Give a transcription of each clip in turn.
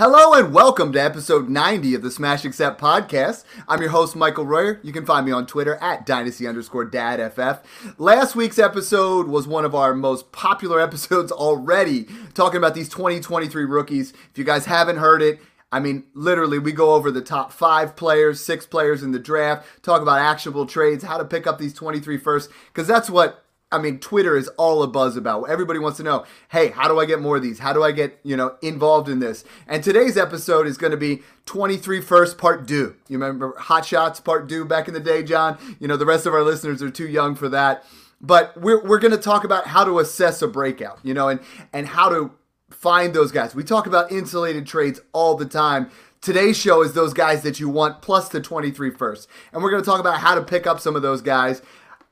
Hello and welcome to episode 90 of the Smash Accept podcast. I'm your host, Michael Royer. You can find me on Twitter at dynasty underscore dadff. Last week's episode was one of our most popular episodes already, talking about these 2023 rookies. If you guys haven't heard it, I mean, literally, we go over the top five players, six players in the draft, talk about actionable trades, how to pick up these 23 first, because that's what I mean, Twitter is all a buzz about. Everybody wants to know, hey, how do I get more of these? How do I get, you know, involved in this? And today's episode is going to be 23 First Part 2. You remember Hot Shots Part 2 back in the day, John? You know, the rest of our listeners are too young for that. But we're, we're going to talk about how to assess a breakout, you know, and, and how to find those guys. We talk about insulated trades all the time. Today's show is those guys that you want plus the 23 first. And we're going to talk about how to pick up some of those guys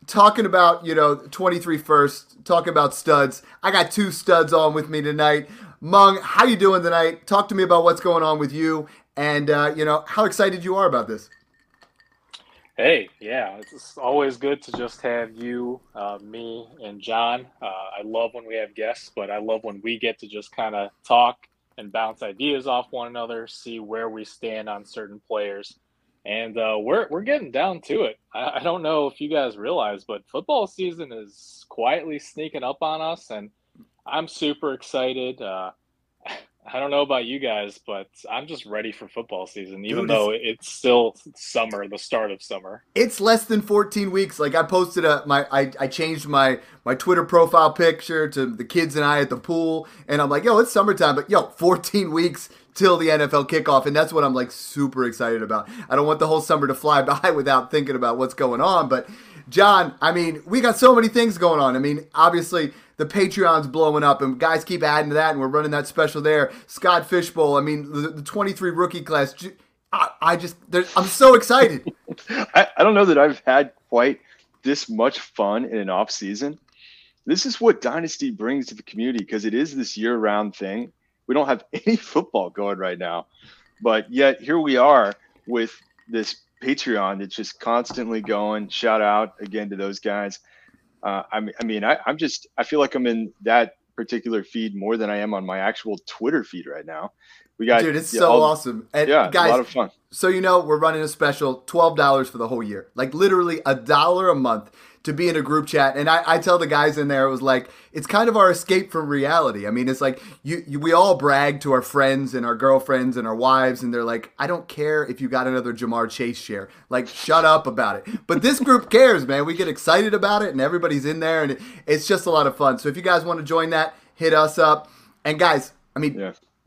talking about you know 23 first talking about studs. I got two studs on with me tonight. Mung how you doing tonight? Talk to me about what's going on with you and uh, you know how excited you are about this. Hey yeah it's always good to just have you uh, me and john. Uh, i love when we have guests but i love when we get to just kind of talk and bounce ideas off one another see where we stand on certain players and uh, we're we're getting down to it. I, I, don't know if you guys realize, but football season is quietly sneaking up on us, and I'm super excited. Uh, I don't know about you guys, but I'm just ready for football season, even Dude, though it's still summer, the start of summer. It's less than 14 weeks. Like I posted a my I, I changed my my Twitter profile picture to the kids and I at the pool, and I'm like, yo, it's summertime, but yo, 14 weeks till the NFL kickoff, and that's what I'm like super excited about. I don't want the whole summer to fly by without thinking about what's going on. But John, I mean, we got so many things going on. I mean, obviously the Patreon's blowing up, and guys keep adding to that, and we're running that special there. Scott Fishbowl, I mean, the, the 23 rookie class. I, I just, I'm so excited. I, I don't know that I've had quite this much fun in an off season. This is what Dynasty brings to the community because it is this year round thing we don't have any football going right now, but yet here we are with this Patreon that's just constantly going. Shout out again to those guys. Uh, I mean, I mean, I, I'm just I feel like I'm in that particular feed more than I am on my actual Twitter feed right now. We got dude, it's yeah, so all, awesome. And yeah, guys, a lot of fun. So you know, we're running a special, twelve dollars for the whole year, like literally a dollar a month to be in a group chat. And I, I tell the guys in there, it was like, it's kind of our escape from reality. I mean, it's like you, you, we all brag to our friends and our girlfriends and our wives, and they're like, I don't care if you got another Ja'Marr Chase share. Like, shut up about it. But this group cares, man. We get excited about it, and everybody's in there, and it, it's just a lot of fun. So if you guys want to join that, hit us up. And guys, I mean,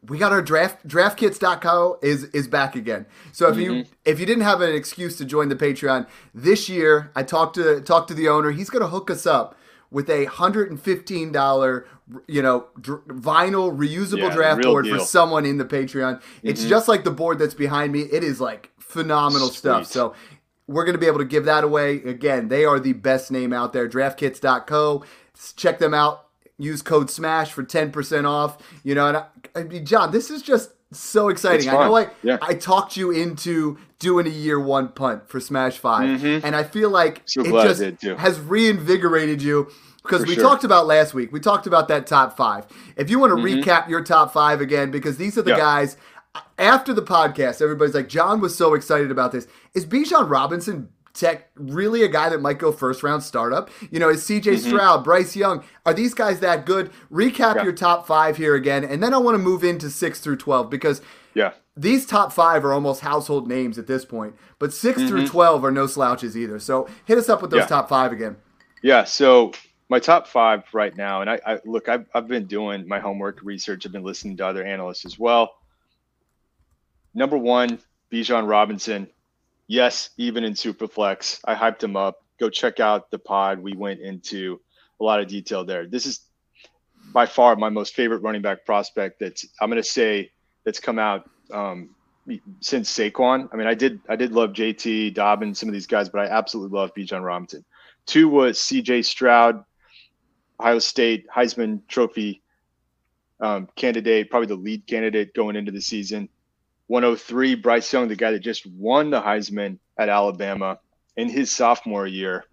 we got our draft draftkits.co is is back again. So if mm-hmm. you if you didn't have an excuse to join the Patreon this year, I talked to talked to the owner. He's going to hook us up with a hundred and fifteen dollar you know dr- vinyl reusable yeah, draft board deal. for someone in the Patreon. Mm-hmm. It's just like the board that's behind me. It is like phenomenal Sweet. stuff. So we're going to be able to give that away again. They are the best name out there. Draftkits.co. Check them out use code SMASH for 10% off. You know, and I, I mean, John, this is just so exciting. I know I, yeah. I talked you into doing a year one punt for Smash 5. Mm-hmm. And I feel like so it just has reinvigorated you because for we sure. talked about last week. We talked about that top five. If you want to mm-hmm. recap your top five again, because these are the yeah. guys. After the podcast, everybody's like, John was so excited about this. Is Bijan Robinson Tech really a guy that might go first round startup? You know, is CJ mm-hmm. Stroud, Bryce Young, are these guys that good? Recap yeah. your top five here again, and then I want to move into six through 12 because yeah, these top five are almost household names at this point, but 6 mm-hmm. through 12 are no slouches either. So hit us up with those yeah. top five again. Yeah. So my top five right now, and I, I look, I've, I've been doing my homework research, I've been listening to other analysts as well. Number one, Bijan Robinson yes, even in Superflex, I hyped him up. Go check out the pod. We went into a lot of detail there. This is by far my most favorite running back prospect. That's I'm going to say that's come out um, since Saquon. I mean, I did I did love JT Dobbins, some of these guys, but I absolutely love Bijan Robinson. Two was C.J. Stroud, Ohio State Heisman Trophy um, candidate, probably the lead candidate going into the season. 103, Bryce Young, the guy that just won the Heisman at Alabama in his sophomore year.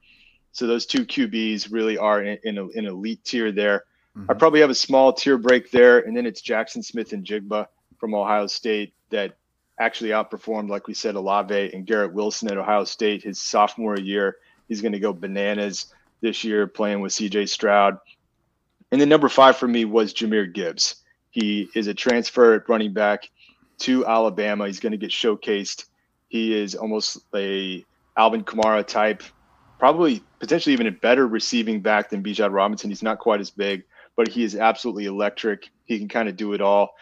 So those two QBs really are in, in, a, in an elite tier there. Mm-hmm. I probably have a small tier break there, and then it's Jaxon Smith-Njigba from Ohio State that actually outperformed, like we said, Olave and Garrett Wilson at Ohio State his sophomore year. He's going to go bananas this year playing with CJ Stroud. And then number five for me was Jahmyr Gibbs. He is a transfer running back to Alabama. He's going to get showcased. He is almost a Alvin Kamara type, probably potentially even a better receiving back than Bijan Robinson. He's not quite as big, but he is absolutely electric. He can kind of do it all.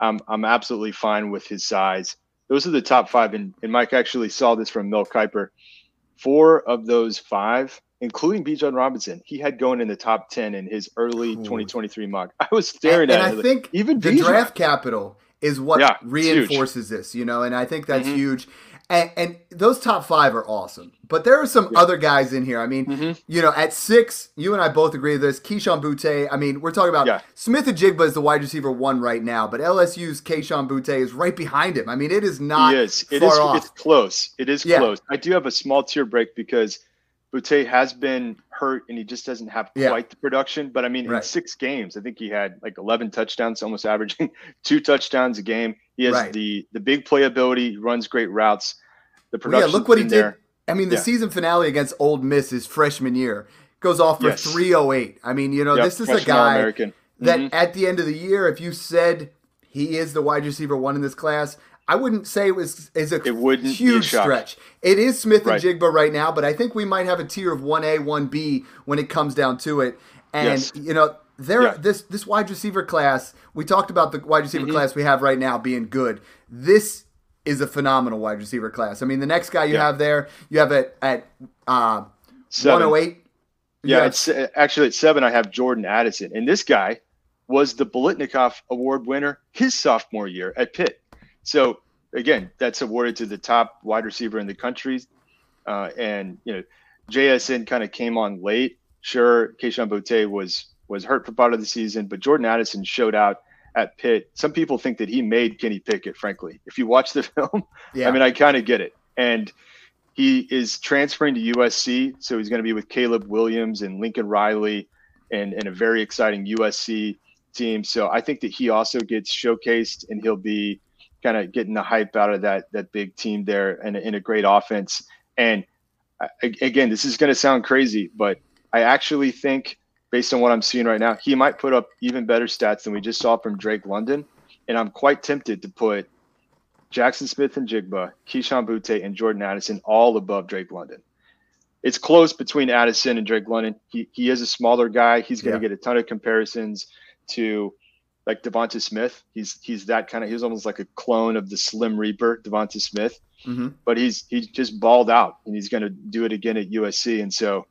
I'm, I'm absolutely fine with his size. Those are the top five. And, and Mike actually saw this from Mel Kiper. Four of those five including Bijan Robinson, he had going in the top 10 in his early Ooh. 2023 mock. I was staring and, at and it. I think even the Bijan. draft capital is what yeah, reinforces this, you know, and I think that's mm-hmm. huge. And, and, those top five are awesome. But there are some yeah. other guys in here. I mean, mm-hmm. you know, at six, you and I both agree with this. Kayshon Boutte. I mean, we're talking about yeah. Smith-Njigba is the wide receiver one right now, but LSU's Kayshon Boutte is right behind him. I mean, it is not. He is. It is. Off. It's close. It is yeah. close. I do have a small tier break because Boutte has been hurt and he just doesn't have yeah. quite the production. But I mean, right. in six games, I think he had like 11 touchdowns, almost averaging two touchdowns a game. He has right. the the big playability, he runs great routes. The production. yeah, look what he there. did. I mean, the yeah. season finale against Ole Miss his freshman year goes off for yes. 308. I mean, you know, yep. this is a guy mm-hmm. that at the end of the year, if you said he is the wide receiver one in this class, I wouldn't say it was is a it wouldn't huge stretch. It is Smith right. and Jigba right now, but I think we might have a tier of one A, one B when it comes down to it. And yes. you know, there yeah. this this wide receiver class. We talked about the wide receiver mm-hmm. class we have right now being good. This is a phenomenal wide receiver class. I mean, the next guy you yeah. have there, you have it at uh, 108. Yeah, have, it's actually at seven. I have Jordan Addison, and this guy was the Biletnikoff Award winner his sophomore year at Pitt. So again, that's awarded to the top wide receiver in the country. Uh, and you know, JSN kind of came on late. Sure, Kayshon Boutte was was hurt for part of the season, but Jordan Addison showed out at Pitt. Some people think that he made Kenny Pickett. Frankly, if you watch the film, yeah. I mean, I kind of get it. And he is transferring to USC, so he's going to be with Caleb Williams and Lincoln Riley, and, and a very exciting USC team. So I think that he also gets showcased, and he'll be kind of getting the hype out of that that big team there and in a great offense. And uh, again, this is going to sound crazy, but I actually think, based on what I'm seeing right now, he might put up even better stats than we just saw from Drake London. And I'm quite tempted to put Jaxon Smith-Njigba, Kayshon Boutte, and Jordan Addison all above Drake London. It's close between Addison and Drake London. He, he is a smaller guy. He's going to yeah. get a ton of comparisons to like Devonta Smith. He's he's that kind of. He's almost like a clone of the Slim Reaper, Devonta Smith. Mm-hmm. But he's he's just balled out, and he's going to do it again at USC. And so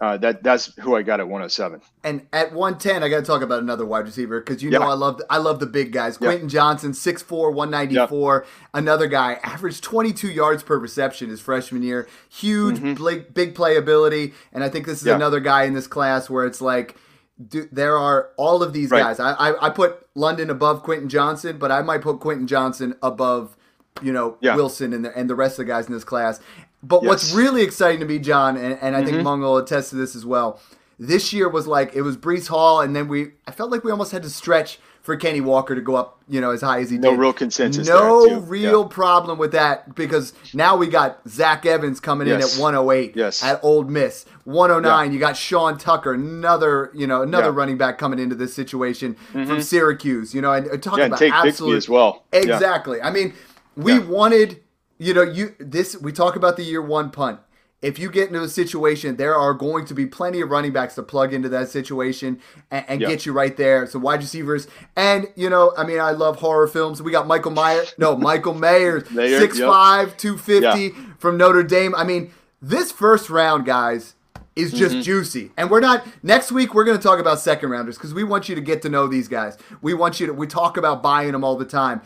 uh, that that's who I got at 107. And at 110, I got to talk about another wide receiver because you know I love I love the big guys. Yeah. Quentin Johnston, 6'4", 194. Yeah. Another guy averaged 22 yards per reception his freshman year. Huge, mm-hmm. big, big playability. And I think this is another guy in this class where it's like – do, there are all of these right. guys. I, I, I put London above Quentin Johnston, but I might put Quentin Johnston above, you know, yeah. Wilson and the and the rest of the guys in this class. But yes. what's really exciting to me, John, and, and I mm-hmm. think Mung will attest to this as well. This year was like it was Breece Hall, and then we I felt like we almost had to stretch for Kenny Walker to go up, you know, as high as he no did. No real consensus. No real yeah. problem with that because now we got Zach Evans coming yes. in at 108 yes. at Ole Miss. 109, yeah. you got Sean Tucker, another, you know, another yeah. running back coming into this situation mm-hmm. from Syracuse, you know, and, and talking yeah, about take absolute as well. Exactly. I mean, we wanted, you know, you this we talk about the year one punt if you get into a situation, there are going to be plenty of running backs to plug into that situation and, and yep. get you right there. So wide receivers, and you know, I mean, I love horror films. We got Michael Myers, no, Michael Mayers, 6'5", yep. 250 yeah. from Notre Dame. I mean, this first round, guys, is just mm-hmm. juicy. And we're not next week we're going to talk about second rounders because we want you to get to know these guys. We want you to we talk about buying them all the time.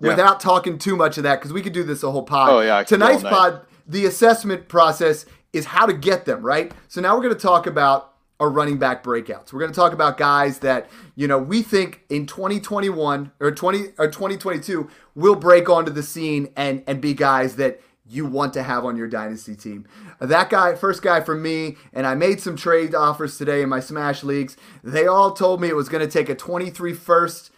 Yeah. Without talking too much of that, because we could do this a whole pod. Oh yeah. Tonight's pod the assessment process is how to get them, right? So now we're going to talk about our running back breakouts. We're going to talk about guys that, you know, we think in 2021 or 20 or 2022 will break onto the scene and and be guys that you want to have on your dynasty team. That guy, first guy for me, and I made some trade offers today in my Smash leagues. They all told me it was going to take a 23 first,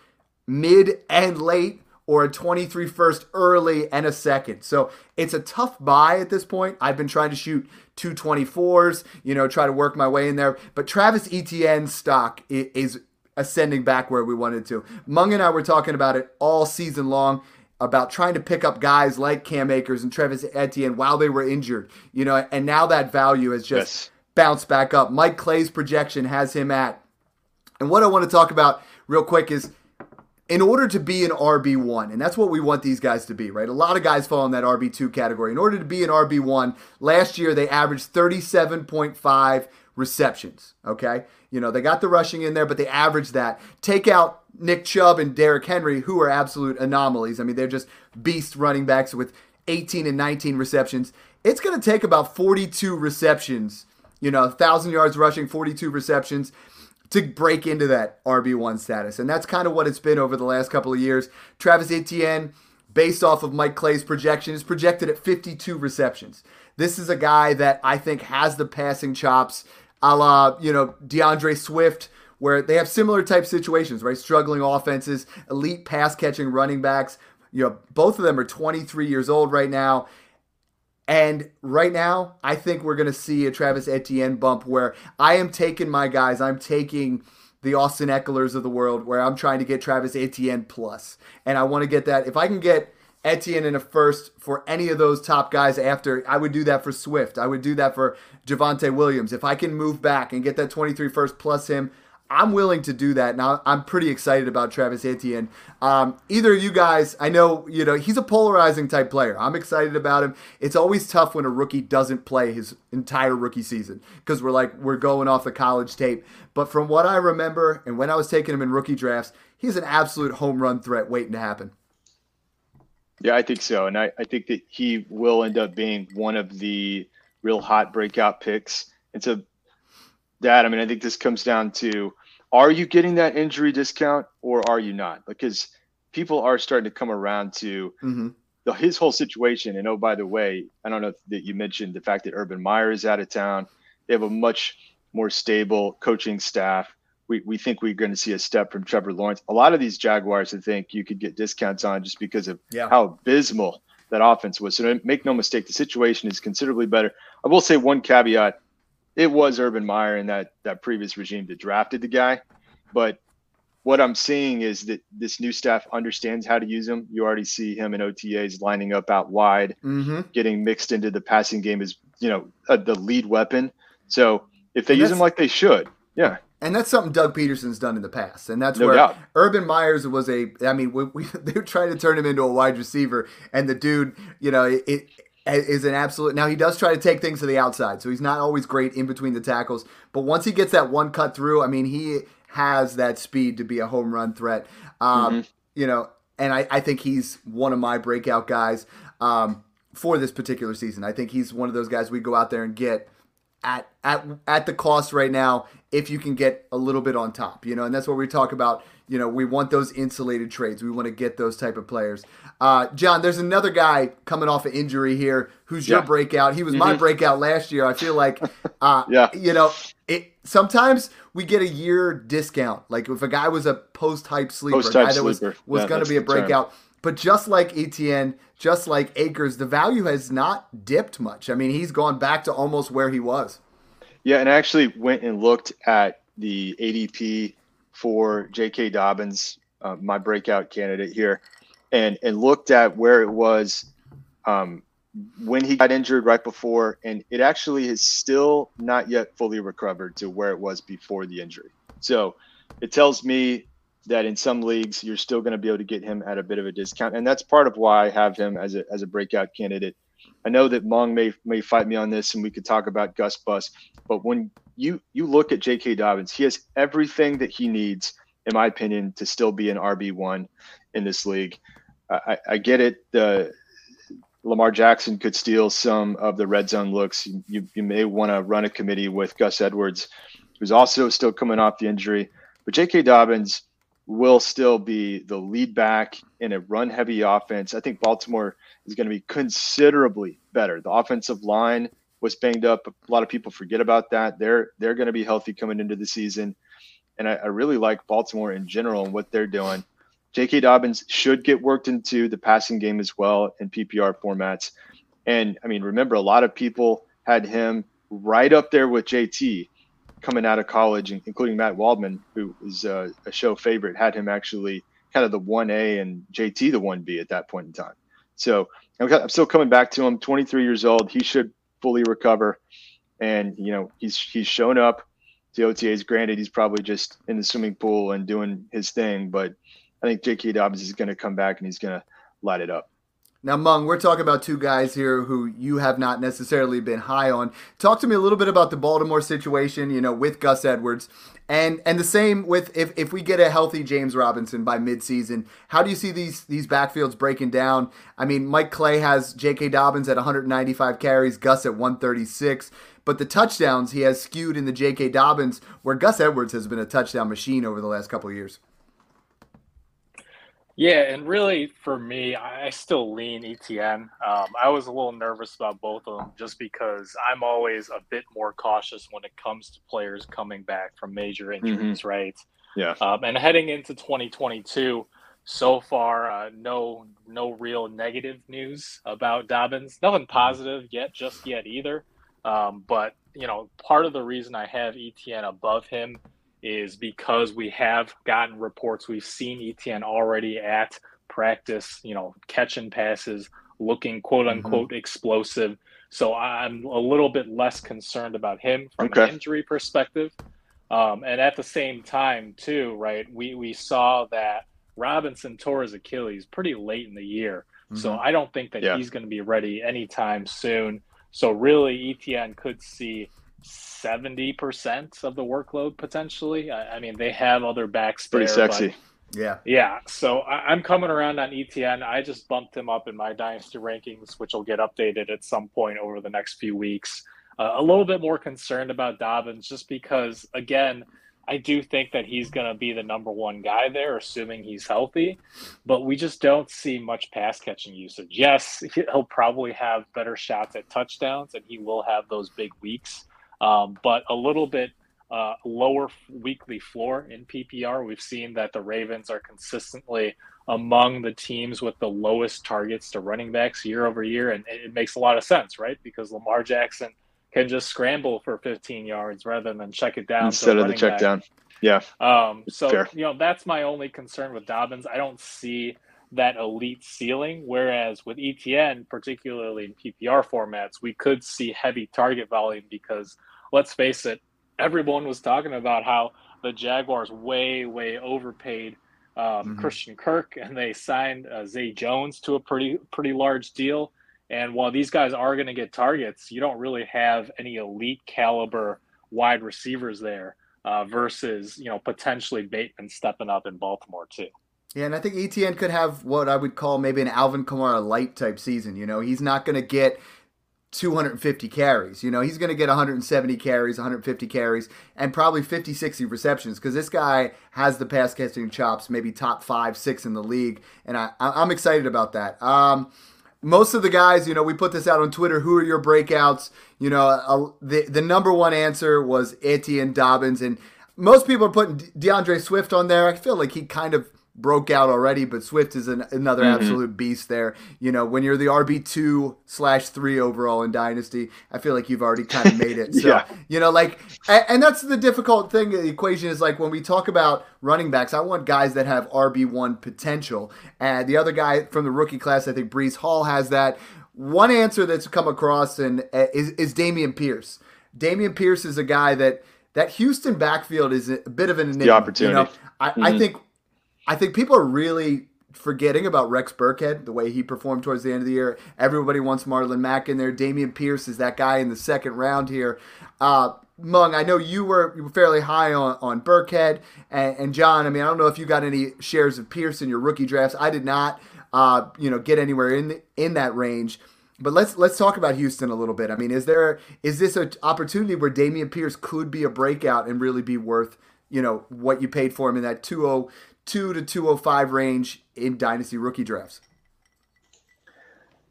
mid and late, or a 23 first early and a second. So it's a tough buy at this point. I've been trying to shoot 224s, you know, try to work my way in there. But Travis Etienne stock is ascending back where we wanted to. Mung and I were talking about it all season long about trying to pick up guys like Cam Akers and Travis Etienne while they were injured, you know, and now that value has just yes. bounced back up. Mike Clay's projection has him at, and what I want to talk about real quick is in order to be an RB1, and that's what we want these guys to be, right? A lot of guys fall in that RB2 category. In order to be an RB1, last year they averaged 37.5 receptions, okay? You know, they got the rushing in there, but they averaged that. Take out Nick Chubb and Derrick Henry, who are absolute anomalies. I mean, they're just beast running backs with 18 and 19 receptions. It's going to take about 42 receptions, you know, 1,000 yards rushing, 42 receptions to break into that RB1 status. And that's kind of what it's been over the last couple of years. Travis Etienne, based off of Mike Clay's projection, is projected at 52 receptions. This is a guy that I think has the passing chops, a la, you know, D'Andre Swift where they have similar type situations, right? Struggling offenses, elite pass catching running backs. You know, both of them are 23 years old right now. And right now, I think we're going to see a Travis Etienne bump where I am taking my guys, I'm taking the Austin Ekelers of the world, where I'm trying to get Travis Etienne plus. And I want to get that. If I can get Etienne in a first for any of those top guys after. I would do that for Swift. I would do that for Javonte Williams. If I can move back and get that 23 first plus him, I'm willing to do that. Now I'm pretty excited about Travis Etienne. Um, either of you guys, I know you know he's a polarizing type player. I'm excited about him. It's always tough when a rookie doesn't play his entire rookie season because we're like we're going off the college tape. But from what I remember and when I was taking him in rookie drafts, he's an absolute home run threat waiting to happen. Yeah, I think so, and I, I think that he will end up being one of the real hot breakout picks. It's a that, I mean, I think this comes down to are you getting that injury discount or are you not? Because people are starting to come around to mm-hmm. the, his whole situation. And oh, by the way, I don't know that you mentioned the fact that Urban Meyer is out of town. They have a much more stable coaching staff. We, we think we're going to see a step from Trevor Lawrence. A lot of these Jaguars, I think you could get discounts on just because of yeah. how abysmal that offense was. So make no mistake, the situation is considerably better. I will say one caveat it was Urban Meyer and that that previous regime that drafted the guy. But what I'm seeing is that this new staff understands how to use him. You already see him in OTAs lining up out wide, mm-hmm. getting mixed into the passing game as you know uh, the lead weapon. So if they and use him like they should, yeah. And that's something Doug Pederson's done in the past, and that's no where doubt. Urban Myers was a. I mean, we, we, they were trying to turn him into a wide receiver, and the dude, you know, it, is an absolute. Now he does try to take things to the outside, so he's not always great in between the tackles. But once he gets that one cut through, I mean, he has that speed to be a home run threat. Um, mm-hmm. You know, and I, I, think he's one of my breakout guys um, for this particular season. I think he's one of those guys we go out there and get at at at the cost right now if you can get a little bit on top. You know, and that's what we talk about you know, we want those insulated trades. We want to get those type of players. Uh, John, there's another guy coming off an injury here who's yeah. your breakout. He was mm-hmm. my breakout last year. I feel like, uh, yeah. you know, it sometimes we get a year discount. Like if a guy was a post hype sleeper, guy that was sleeper. was yeah, going to be a breakout. Term. But just like ETN, just like Akers, the value has not dipped much. I mean, he's gone back to almost where he was. Yeah, and I actually went and looked at the ADP for J.K. Dobbins, uh, my breakout candidate here, and and looked at where it was um, when he got injured right before, and it actually is still not yet fully recovered to where it was before the injury. So it tells me that in some leagues you're still going to be able to get him at a bit of a discount, and that's part of why I have him as a as a breakout candidate. I know that Mung may may fight me on this, and we could talk about Gus Bus, but when you you look at J.K. Dobbins. He has everything that he needs, in my opinion, to still be an RB one in this league. I, I get it. The Lamar Jackson could steal some of the red zone looks. You, you may want to run a committee with Gus Edwards, who's also still coming off the injury. But J.K. Dobbins will still be the lead back in a run heavy offense. I think Baltimore is going to be considerably better. The offensive line was banged up. A lot of people forget about that. They're they're going to be healthy coming into the season. And I, I really like Baltimore in general and what they're doing. J.K. Dobbins should get worked into the passing game as well in PPR formats. And I mean, remember, a lot of people had him right up there with JT coming out of college, including Matt Waldman, who was a, a show favorite, had him actually kind of the 1A and JT the 1B at that point in time. So I'm still coming back to him. 23 years old. He should fully recover. And, you know, he's he's shown up to OTAs. Granted, he's probably just in the swimming pool and doing his thing, but I think J.K. Dobbins is going to come back and he's going to light it up. Now, Mung, we're talking about two guys here who you have not necessarily been high on. Talk to me a little bit about the Baltimore situation, you know, with Gus Edwards. And and the same with if, if we get a healthy James Robinson by midseason, how do you see these these backfields breaking down? I mean, Mike Clay has J.K. Dobbins at 195 carries, Gus at 136, but the touchdowns he has skewed in the J.K. Dobbins, where Gus Edwards has been a touchdown machine over the last couple of years. Yeah, and really for me, I still lean ETN. Um, I was a little nervous about both of them just because I'm always a bit more cautious when it comes to players coming back from major mm-hmm. injuries, mm-hmm. right? Yeah. Um, and heading into 2022, so far, uh, no no real negative news about Dobbins. Nothing mm-hmm. positive yet, just yet either. Um, but you know, part of the reason I have ETN above him is because we have gotten reports. We've seen ETN already at practice, you know, catching passes, looking quote mm-hmm. unquote mm-hmm. explosive. So I'm a little bit less concerned about him from okay. an injury perspective. Um, and at the same time, too, right, we, we saw that Robinson tore his Achilles pretty late in the year. Mm-hmm. So I don't think that yeah. he's going to be ready anytime soon. So really, ETN could see 70% of the workload potentially. I, I mean, they have other backs Pretty there, sexy. Yeah. Yeah. So I, am coming around on ETN. I just bumped him up in my dynasty rankings, which will get updated at some point over the next few weeks. Uh, a little bit more concerned about Dobbins just because, again, I do think that he's going to be the number one guy there, assuming he's healthy. But we just don't see much pass catching usage. Yes, he'll probably have better shots at touchdowns, and he will have those big weeks um, but a little bit uh, lower weekly floor in PPR. We've seen that the Ravens are consistently among the teams with the lowest targets to running backs year over year, and it makes a lot of sense, right? Because Lamar Jackson can just scramble for 15 yards rather than check it down instead of the check back. down. Yeah. Um, so Fair. you know that's my only concern with Dobbins. I don't see that elite ceiling. Whereas with ETN, particularly in PPR formats, we could see heavy target volume because let's face it, everyone was talking about how the Jaguars way, way overpaid um, mm-hmm. Christian Kirk and they signed uh, Zay Jones to a pretty, pretty large deal. And while these guys are going to get targets, you don't really have any elite caliber wide receivers there uh, versus, you know, potentially Bateman stepping up in Baltimore too. Yeah, and I think ETN could have what I would call maybe an Alvin Kamara light type season. You know, he's not going to get 250 carries. You know, he's going to get 170 carries, 150 carries, and probably 50, 60 receptions because this guy has the pass catching chops, maybe top five, six in the league. And I, I'm excited about that. Um, most of the guys, you know, we put this out on Twitter. Who are your breakouts? You know, the the number one answer was Etienne Dobbins, and most people are putting D'Andre Swift on there. I feel like he kind of broke out already, but Swift is an, another mm-hmm. absolute beast there. You know, when you're the RB two slash three overall in Dynasty, I feel like you've already kind of made it. So yeah. you know, like, and, and, that's the difficult thing. The equation is like when we talk about running backs, I want guys that have RB one potential, and the other guy from the rookie class, I think Breece Hall has that. One answer that's come across and uh, is, is Dameon Pierce. Dameon Pierce is a guy that that Houston backfield is a bit of an enigma. The opportunity. You know, I, mm-hmm. I think I think people are really forgetting about Rex Burkhead, the way he performed towards the end of the year. Everybody wants Marlon Mack in there. Dameon Pierce is that guy in the second round here. Uh, Mung, I know you were, you were fairly high on, on Burkhead. And, and, John, I mean, I don't know if you got any shares of Pierce in your rookie drafts. I did not, uh, you know, get anywhere in in that range. But let's let's talk about Houston a little bit. I mean, is there is this an opportunity where Dameon Pierce could be a breakout and really be worth you know what you paid for him in that 202 to 205 range in dynasty rookie drafts?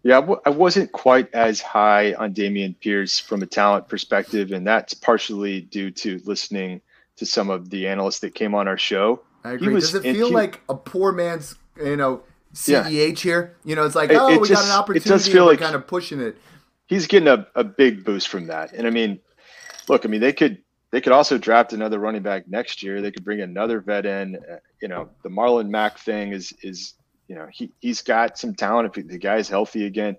Yeah, I w- I wasn't quite as high on Dameon Pierce from a talent perspective, and that's partially due to listening to some of the analysts that came on our show. I agree. Was, Does it feel he, like a poor man's, you know, CEH yeah. here? You know, it's like, oh, it we just, got an opportunity. It does feel like kind of pushing it. He's getting a, a big boost from that. And I mean, look, I mean, they could they could also draft another running back next year. They could bring another vet in. Uh, you know, the Marlon Mack thing is is you know he he's got some talent if the guy's healthy again.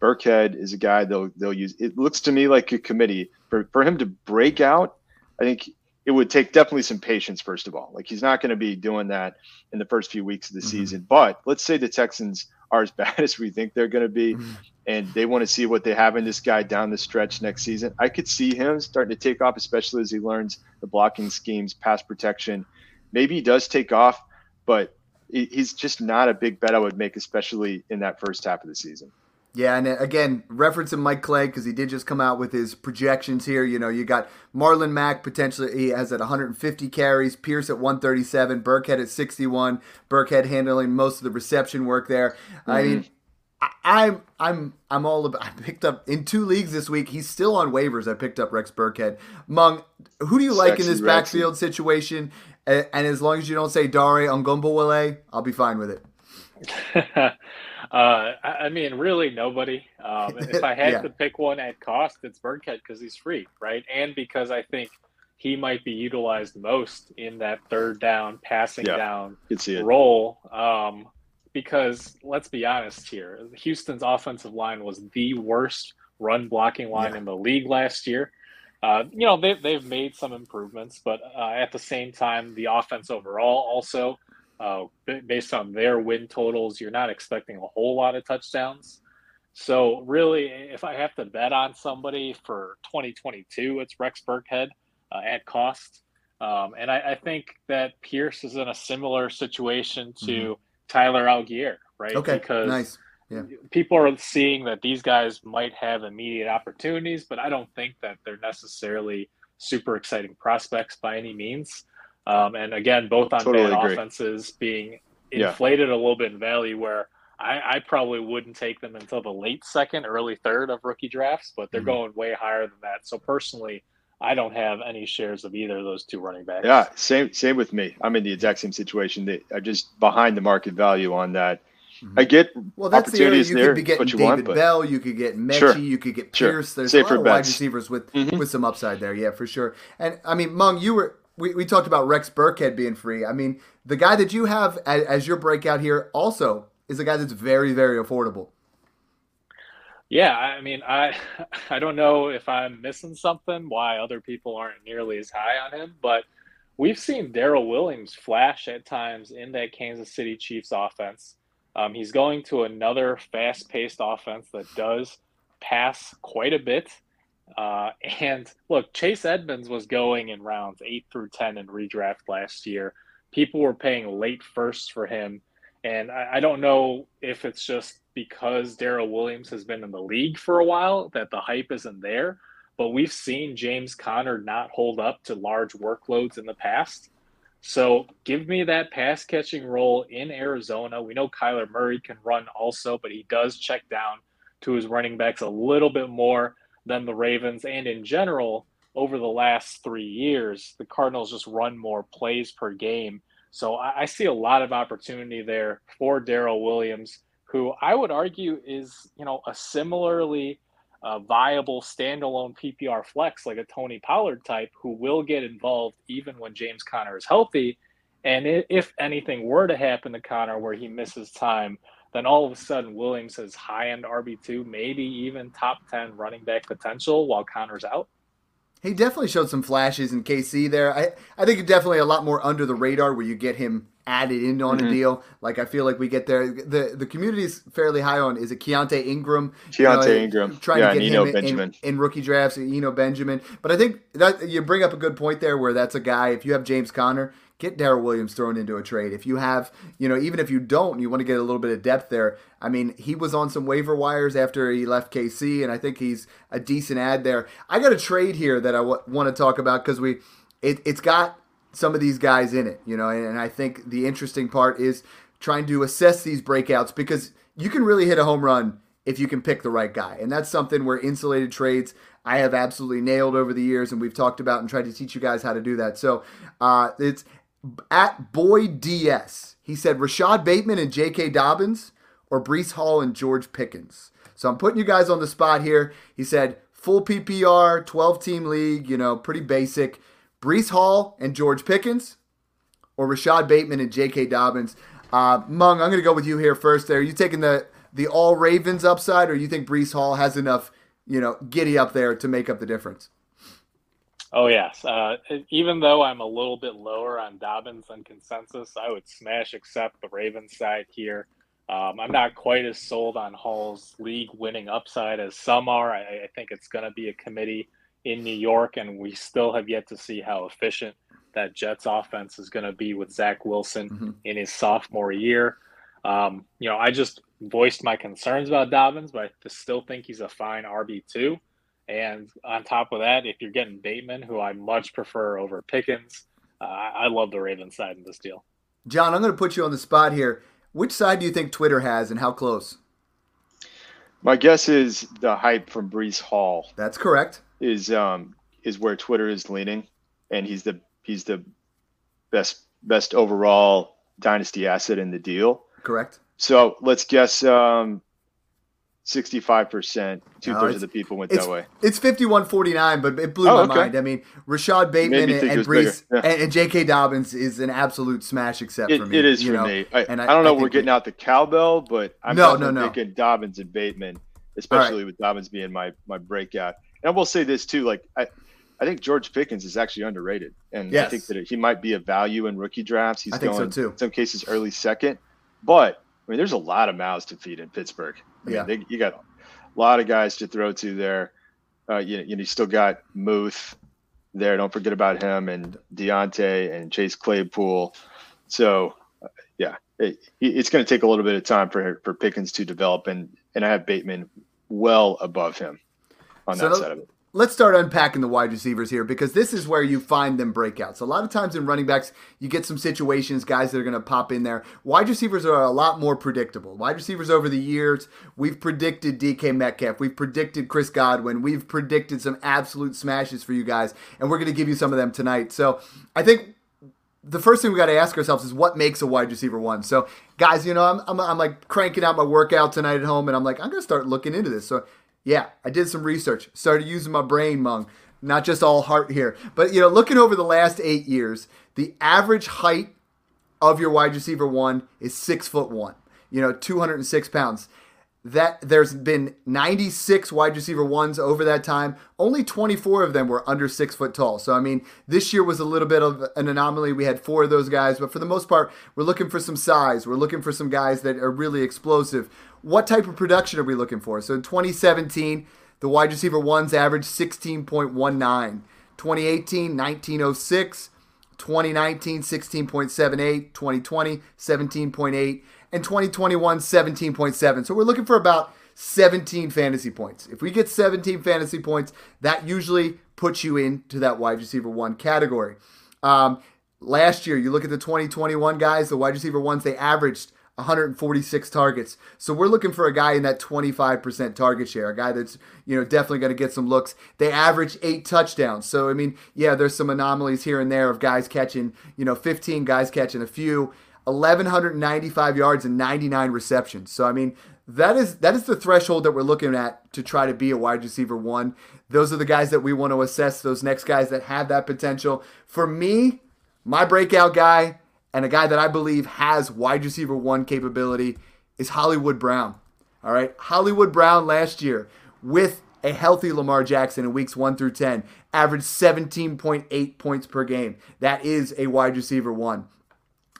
Burkhead is a guy they'll they'll use. It looks to me like a committee for for him to break out. I think it would take definitely some patience first of all. Like he's not going to be doing that in the first few weeks of the mm-hmm. season. But let's say the Texans are as bad as we think they're going to be, mm-hmm. and they want to see what they have in this guy down the stretch next season. I could see him starting to take off, especially as he learns the blocking schemes, pass protection. Maybe he does take off, but he's just not a big bet I would make, especially in that first half of the season. Yeah, and uh, again, referencing Mike Clay because he did just come out with his projections here. You know, you got Marlon Mack potentially he has at 150 carries, Pierce at 137, Burkhead at 61. Burkhead handling most of the reception work there. Mm-hmm. I mean, I, am I'm I'm all about. I picked up in two leagues this week. He's still on waivers. I picked up Rex Burkhead. Mung, who do you like in this backfield situation? And, and, as long as you don't say Dare Ogunbowale, I'll be fine with it. Uh, I mean, really nobody. Um, if I had yeah. to pick one at cost, it's Burkhead because he's free, right? And because I think he might be utilized most in that third down, passing yeah, down role. Um, because let's be honest here, Houston's offensive line was the worst run blocking line yeah. in the league last year. Uh, you know, they, they've made some improvements, but uh, at the same time, the offense overall also uh, based on their win totals, you're not expecting a whole lot of touchdowns. So really, if I have to bet on somebody for 2022, it's Rex Burkhead uh, at cost. Um, and I, I, think that Pierce is in a similar situation to mm-hmm. Tyler Allgeier, right? Okay, because nice. Yeah. people are seeing that these guys might have immediate opportunities, but I don't think that they're necessarily super exciting prospects by any means. Um, and again, both on totally bad agree. offenses being inflated yeah. a little bit in value where I, I, probably wouldn't take them until the late second, early third of rookie drafts, but they're mm-hmm. going way higher than that. So personally, I don't have any shares of either of those two running backs. Yeah, same same with me. I'm in the exact same situation. They are just behind the market value on that. Mm-hmm. I get well. That's the area you could be getting David want, Bell. You could get Metchie. Sure. You could get Pierce. Sure. There's Safer a lot of wide receivers with mm-hmm. with some upside there. Yeah, for sure. And I mean, Mung, you were we, we talked about Rex Burkhead being free. I mean, the guy that you have as, as your breakout here also is a guy that's very, very affordable. Yeah, I mean, I I don't know if I'm missing something why other people aren't nearly as high on him, but we've seen Darrel Williams flash at times in that Kansas City Chiefs offense. Um, he's going to another fast-paced offense that does pass quite a bit. Uh, and look, Chase Edmonds was going in rounds eight through 10 in redraft last year. People were paying late firsts for him. And I, I don't know if it's just because Darrel Williams has been in the league for a while that the hype isn't there. But we've seen James Conner not hold up to large workloads in the past. So give me that pass catching role in Arizona. We know Kyler Murray can run also, but he does check down to his running backs a little bit more than the Ravens. And in general, over the last three years, the Cardinals just run more plays per game. So I, I see a lot of opportunity there for Darrel Williams, who I would argue is, you know, a similarly uh, viable standalone PPR flex like a Tony Pollard type who will get involved even when James Conner is healthy. And if anything were to happen to Conner where he misses time, then all of a sudden Williams has high end RB2, maybe even top 10 running back potential while Conner's out. He definitely showed some flashes in KC there. I, I think definitely a lot more under the radar where you get him added in on mm-hmm. a deal. Like I feel like we get there. The the community is fairly high on. Is it Keaontay Ingram? Keaontay you know, Ingram. Trying yeah, to get him in, in, rookie drafts. Eno Benjamin. But I think that you bring up a good point there where that's a guy. If you have James Conner, get Darrel Williams thrown into a trade. If you have, you know, even if you don't, you want to get a little bit of depth there. I mean, he was on some waiver wires after he left KC, and I think he's a decent ad there. I got a trade here that I w- want to talk about because we, it, it's got some of these guys in it, you know, and, and I think the interesting part is trying to assess these breakouts because you can really hit a home run if you can pick the right guy. And that's something where insulated trades I have absolutely nailed over the years, and we've talked about and tried to teach you guys how to do that. So uh, it's at Boy DS. He said Rashod Bateman and J.K. Dobbins or Breece Hall and George Pickens. So I'm putting you guys on the spot here. He said full PPR, 12 team league, you know, pretty basic. Breece Hall and George Pickens or Rashod Bateman and J.K. Dobbins. Uh, Mung, I'm going to go with you here first. There, are you taking the the all Ravens upside, or you think Breece Hall has enough, you know, giddy up there to make up the difference? Oh yes. Uh, even though I'm a little bit lower on Dobbins than consensus, I would smash accept the Ravens side here. Um, I'm not quite as sold on Hall's league winning upside as some are. I, I think it's going to be a committee in New York, and we still have yet to see how efficient that Jets offense is going to be with Zach Wilson mm-hmm. in his sophomore year. Um, you know, I just voiced my concerns about Dobbins, but I still think he's a fine RB two. And on top of that, if you're getting Bateman, who I much prefer over Pickens, uh, I love the Ravens side in this deal. John, I'm going to put you on the spot here. Which side do you think Twitter has, and how close? My guess is the hype from Breece Hall. That's correct. Is um is where Twitter is leaning, and he's the he's the best best overall dynasty asset in the deal. Correct. So let's guess um, 65%, two thirds of the people went that way. It's 51 49, but it blew oh, my okay. mind. I mean, Rashod Bateman and, and Breece yeah. and, and, J.K. Dobbins is an absolute smash, except it, for me. It is for know? me. I, and I, I don't know if we're getting out the cowbell, but I'm no, no, no. thinking Dobbins and Bateman, especially right. with Dobbins being my, my breakout. And I will say this, too. Like, I, I think George Pickens is actually underrated. And yes. I think that he might be a value in rookie drafts. He's going, so in some cases, early second. But I mean, there's a lot of mouths to feed in Pittsburgh. I yeah. Mean, they, you got a lot of guys to throw to there. Uh, you, you, know, you still got Muth there. Don't forget about him and Diontae and Chase Claypool. So, uh, yeah, it, it's going to take a little bit of time for for Pickens to develop, and and I have Bateman well above him on so that side of it let's start unpacking the wide receivers here because this is where you find them breakouts. A lot of times in running backs, you get some situations, guys that are going to pop in there. Wide receivers are a lot more predictable. Wide receivers over the years, we've predicted DK Metcalf, we've predicted Chris Godwin, we've predicted some absolute smashes for you guys, and we're going to give you some of them tonight. So I think the first thing we got to ask ourselves is what makes a wide receiver one. So, guys, you know, I'm, I'm, I'm, like cranking out my workout tonight at home, and I'm like, I'm going to start looking into this. So, yeah, I did some research. Started using my brain, Mung. Not just all heart here. But, you know, looking over the last eight years, the average height of your wide receiver one is six foot one, you know, 206 pounds that there's been 96 wide receiver ones over that time. Only 24 of them were under six foot tall. So, I mean, this year was a little bit of an anomaly. We had four of those guys, but for the most part, we're looking for some size. We're looking for some guys that are really explosive. What type of production are we looking for? So, in 2017, the wide receiver ones averaged 16.19. 2018, 1906. 2019, 16.78. 2020, 17.8 and 2021 17.7. So we're looking for about 17 fantasy points. If we get 17 fantasy points, that usually puts you into that wide receiver one category. Um, last year, you look at the 2021 guys, the wide receiver ones, they averaged 146 targets. So we're looking for a guy in that 25% target share, a guy that's, you know, definitely going to get some looks. They average 8 touchdowns. So I mean, yeah, there's some anomalies here and there of guys catching, you know, 15 guys catching a few. 1195 yards and 99 receptions. So I mean, that is that is the threshold that we're looking at to try to be a wide receiver one. Those are the guys that we want to assess. Those next guys that have that potential. For me, my breakout guy and a guy that I believe has wide receiver one capability is Hollywood Brown. All right, Hollywood Brown last year with a healthy Lamar Jackson in weeks 1 through 10 averaged 17.8 points per game. That is a wide receiver one.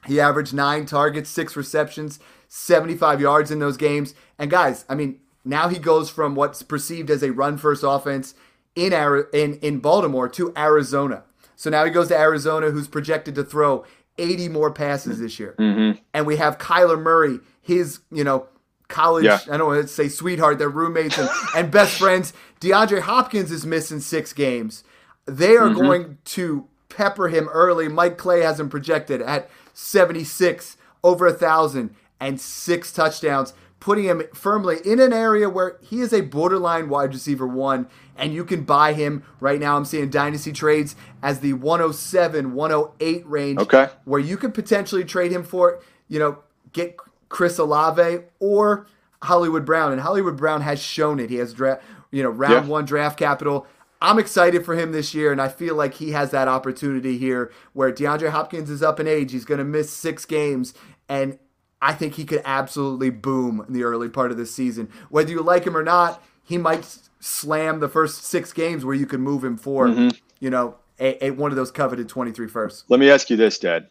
He averaged nine targets, six receptions, 75 yards in those games. And guys, I mean, now he goes from what's perceived as a run first offense in, in, in Baltimore to Arizona. So now he goes to Arizona, who's projected to throw 80 more passes this year. Mm-hmm. And we have Kyler Murray, his, you know, college, Yeah. I don't want to say sweetheart, they're roommates and, and best friends. DeAndre Hopkins is missing six games. They are Mm-hmm. going to pepper him early. Mike Clay has him projected at 76, over a thousand, and six touchdowns, putting him firmly in an area where he is a borderline wide receiver one, and you can buy him right now. I'm seeing dynasty trades as the 107, 108 range Okay. where you could potentially trade him for, you know, get Chris Olave or Hollywood Brown. And Hollywood Brown has shown it. He has draft, you know, round Yeah. one draft capital. I'm excited for him this year, and I feel like he has that opportunity here where DeAndre Hopkins is up in age. He's going to miss six games, and I think he could absolutely boom in the early part of the season. Whether you like him or not, he might slam the first six games where you could move him for, Mm-hmm. you know, a, a, one of those coveted 23 firsts. Let me ask you this, Dad.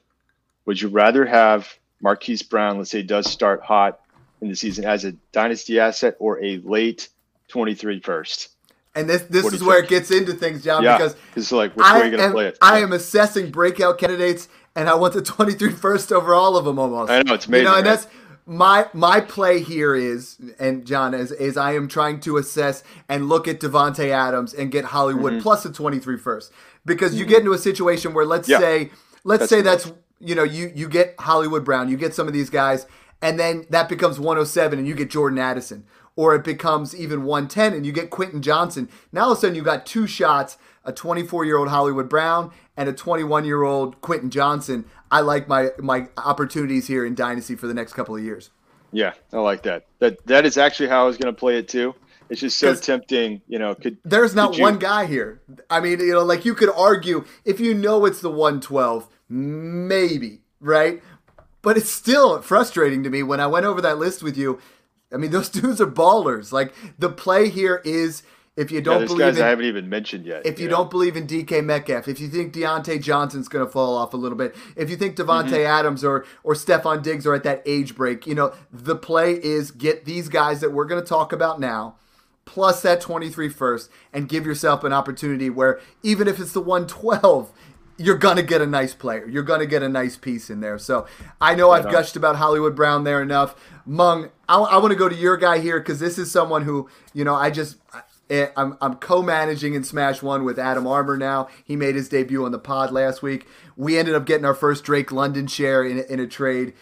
Would you rather have Marquise Brown, let's say, does start hot in the season as a dynasty asset or a late 23 first? And this this is you where think? it gets into things, John, yeah, because it's like which I way are you going to am, play it? I am assessing breakout candidates, and I want the 23 first over all of them almost. I know, it's You know, and right? that's my my play here is, and John, is, is I am trying to assess and look at Davante Adams and get Hollywood Mm-hmm. plus a 23 first, because you get into a situation where let's Yeah. say let's That's say that's you know you you get Hollywood Brown, you get some of these guys, and then that becomes 107, and you get Jordan Addison or it becomes even 110 and you get Quentin Johnston. Now all of a sudden you've got two shots, a 24 year old Hollywood Brown and a 21 year old Quentin Johnston. I like my my opportunities here in Dynasty for the next couple of years. Yeah, I like that. That that is actually how I was going to play it too. It's just so tempting, you know. Could There's not could you- one guy here. I mean, you know, like you could argue if you know it's the 112, maybe, right? But it's still frustrating to me when I went over that list with you. I mean, those dudes are ballers. Like the play here is if you don't there's believe guys in I haven't even mentioned yet. if you know? don't believe in DK Metcalf, if you think Diontae Johnson's going to fall off a little bit, if you think Davante Mm-hmm. Adams or or Stefon Diggs are at that age break, you know the play is get these guys that we're going to talk about now, plus that 23 first, and give yourself an opportunity where even if it's the 112. You're gonna get a nice player. You're gonna get a nice piece in there. So I know I've gushed about Hollywood Brown there enough. Mung, I, I want to go to your guy here because this is someone who you know I just I'm, I'm co-managing in Smash One with Adam Armour now. He made his debut on the pod last week. We ended up getting our first Drake London share in, in a trade.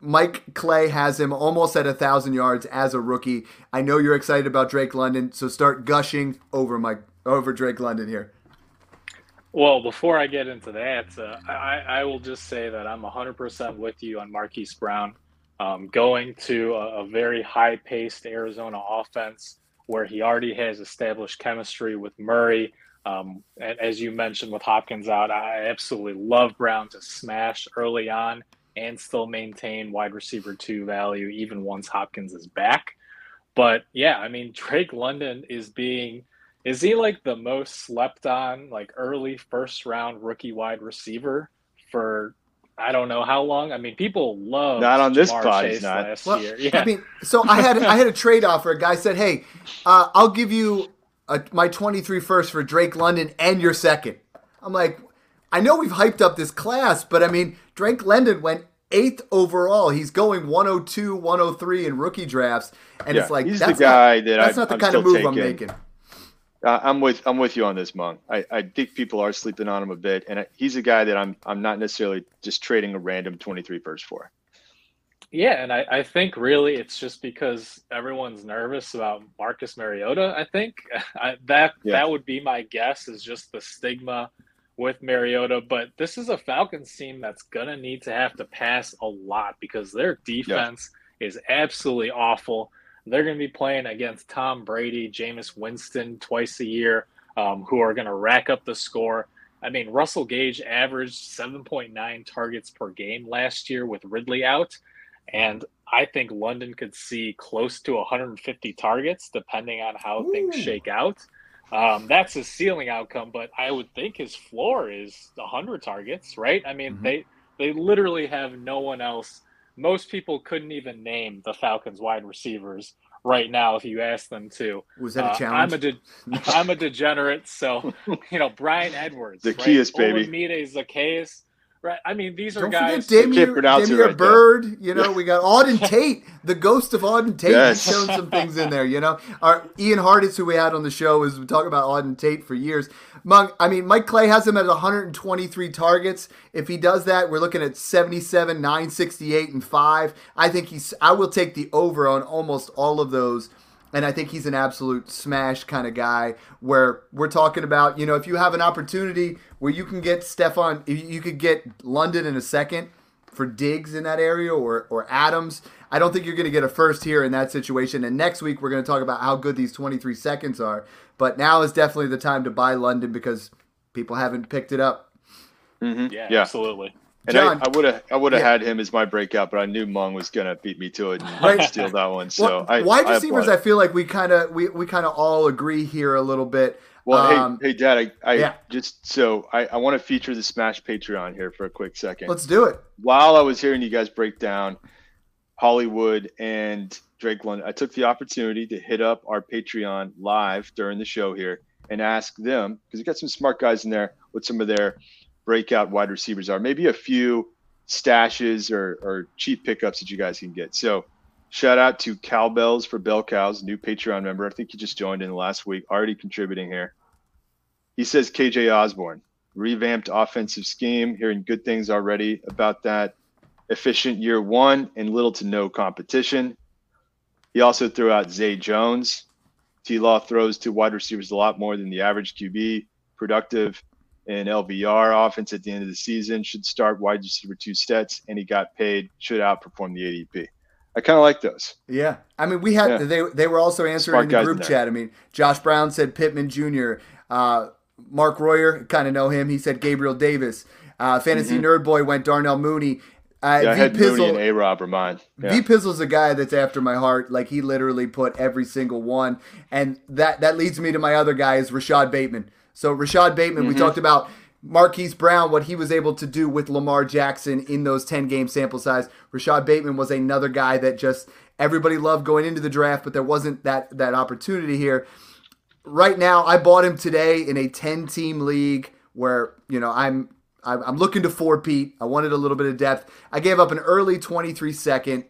Mike Clay has him almost at a thousand yards as a rookie. I know you're excited about Drake London, so start gushing over Mike over Drake London here. Well, before I get into that, uh, I, I will just say that I'm 100% with you on Marquise Brown. Um, going to a, a very high paced Arizona offense where he already has established chemistry with Murray. Um, and as you mentioned with Hopkins out, I absolutely love Brown to smash early on and still maintain wide receiver two value even once Hopkins is back. But yeah, I mean, Drake London is being is he like the most slept on, like early first round rookie wide receiver for I don't know how long? I mean, people love Not on this Jamar pod, not. last Well, year. Yeah. I mean, so I had I had a trade offer. A guy said, "Hey, uh, I'll give you a, my 23 first for Drake London and your second. I'm like, I know we've hyped up this class, but I mean, Drake London went eighth overall. He's going 102, 103 in rookie drafts, and Yeah, it's like he's the that's guy not, that that's I- not the I'm kind of still move I'm making. Uh, I'm with I'm with you on this, Mung. I, I think people are sleeping on him a bit, and I, he's a guy that I'm I'm not necessarily just trading a random 23 first for. Yeah, and I, I think really it's just because everyone's nervous about Marcus Mariota. I think I, that Yeah. that would be my guess is just the stigma with Mariota. But this is a Falcons team that's gonna need to have to pass a lot because their defense is absolutely awful. They're gonna be playing against Tom Brady, Jameis Winston twice a year, um, who are gonna rack up the score. I mean, Russell Gage averaged 7.9 targets per game last year with Ridley out. And I think London could see close to 150 targets, depending on how things shake out. Um, that's his ceiling outcome, but I would think his floor is 100 targets, right? I mean, Mhm. they they literally have no one else. Most people couldn't even name the Falcons wide receivers right now if you ask them to. Was that Uh, a challenge? I'm a de- I'm a degenerate, so you know Bryan Edwards, The right? Zaccheaus, baby. Olamide Zaccheaus, Right. I mean, these are Don't guys. forget can't Damiere, pronounce it Damiere right, though. Byrd. You know, we got Auden Tate, the ghost of Auden Tate. Yes. He's shown some things in there. You know, our Ian Hartitz, who we had on the show, was talking about Auden Tate for years. Mung, I mean, Mike Clay has him at 123 targets. If he does that, we're looking at 77, 968, and five. I think he's. I will take the over on almost all of those. And I think he's an absolute smash kind of guy where we're talking about, you know, if you have an opportunity where you can get Stefon, you could get London in a second for Diggs in that area or, or Adams, I don't think you're going to get a first here in that situation. And next week, we're going to talk about how good these 23 seconds are. But now is definitely the time to buy London because people haven't picked it up. Mhm. Yeah, yeah. absolutely. And John. I would have I would have Yeah. had him as my breakout, but I knew Mung was gonna beat me to it and Right. steal that one. So Well, I wide I receivers, applaud I, feel like we kind of we, we kind of all agree here a little bit. Well, Um, hey, hey, Dad, I, I yeah. just so I, I want to feature the Smash Patreon here for a quick second. Let's do it. While I was hearing you guys break down Hollywood and Drake London, I took the opportunity to hit up our Patreon live during the show here and ask them because we got some smart guys in there with some of their breakout wide receivers are. Maybe a few stashes or, or cheap pickups that you guys can get. So shout out to Cowbells for Bell Cows, new Patreon member. I think he just joined in the last week, already contributing here. He says KJ Osborn, revamped offensive scheme, hearing good things already about that. Efficient year one and little to no competition. He also threw out Zay Jones. T Law throws to wide receivers a lot more than the average QB. Productive in LVR offense at the end of the season. Should start wide receiver two stats, and he got paid. Should outperform the ADP. I kind of like those. Yeah, I mean, we had Yeah. they they were also answering Smart in the group in chat. I mean, Josh Brown said Pittman Jr. Uh, Mark Royer, kind of know him. He said Gabriel Davis. Uh, Fantasy Nerd Boy went Darnell Mooney. Uh, Mm-hmm. Yeah, I v had Mooney and A Rob are mine. Yeah. V Pizzle's a guy that's after my heart. Like he literally put every single one, and that that leads me to my other guy is Rashod Bateman. So Rashod Bateman, we mm-hmm. talked about Marquise Brown, what he was able to do with Lamar Jackson in those ten game sample size. Rashod Bateman was another guy that just everybody loved going into the draft, but there wasn't that that opportunity here. Right now, I bought him today in a ten team league where you know I'm I'm I'm looking to four Pete. I wanted a little bit of depth. I gave up an early 23 second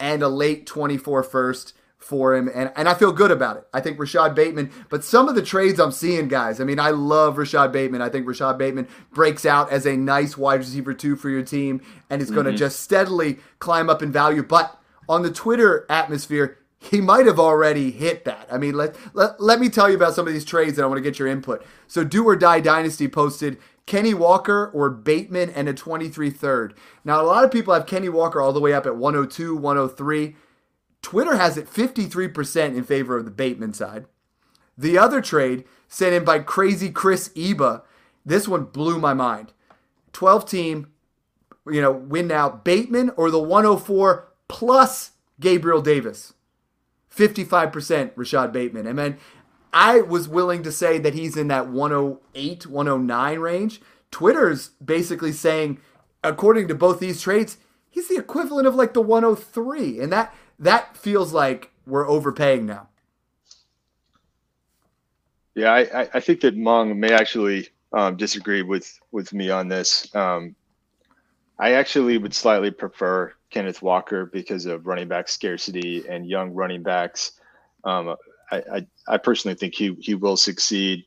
and a late 24 first for him, and, and I feel good about it. I think Rashod Bateman, but some of the trades I'm seeing, guys, I mean, I love Rashod Bateman. I think Rashod Bateman breaks out as a nice wide receiver two for your team and is going to mm-hmm. just steadily climb up in value. But on the Twitter atmosphere, he might have already hit that. I mean, let, let, let me tell you about some of these trades and I want to get your input. So, Do or Die Dynasty posted Kenny Walker or Bateman and a 23 third. Now, a lot of people have Kenny Walker all the way up at 102, 103. Twitter has it 53% in favor of the Bateman side. The other trade sent in by crazy Chris Eba. This one blew my mind. 12 team, you know, win now. Bateman or the 104 plus Gabriel Davis. 55% Rashod Bateman. And then I was willing to say that he's in that 108, 109 range. Twitter's basically saying, according to both these trades, he's the equivalent of like the 103. And that that feels like we're overpaying now. Yeah, I, I- think that Mung may actually um, disagree with with me on this. Um, I actually would slightly prefer Kenneth Walker because of running back scarcity and young running backs. Um, I, I, I personally think he he will succeed.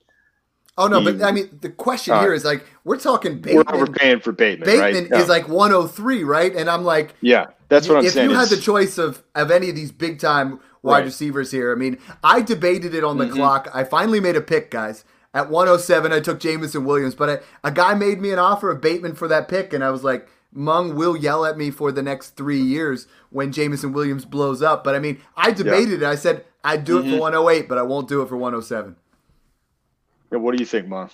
Oh no, He- but I mean the question Uh, here is like we're talking We're Bateman. overpaying for Bateman, Bateman right? Yeah. is like 103, right? And I'm like, yeah, that's what I'm if saying. If you had the choice of of any of these big time wide Right. receivers here, I mean, I debated it on the Mhm. clock. I finally made a pick, guys. At 107, I took Jameson Williams, but a, a guy made me an offer of Bateman for that pick, and I was like, Mung will yell at me for the next three years when Jameson Williams blows up. But I mean, I debated it. I said I'd do it Mhm. for 108, but I won't do it for 107. Yeah, what do you think, Mung?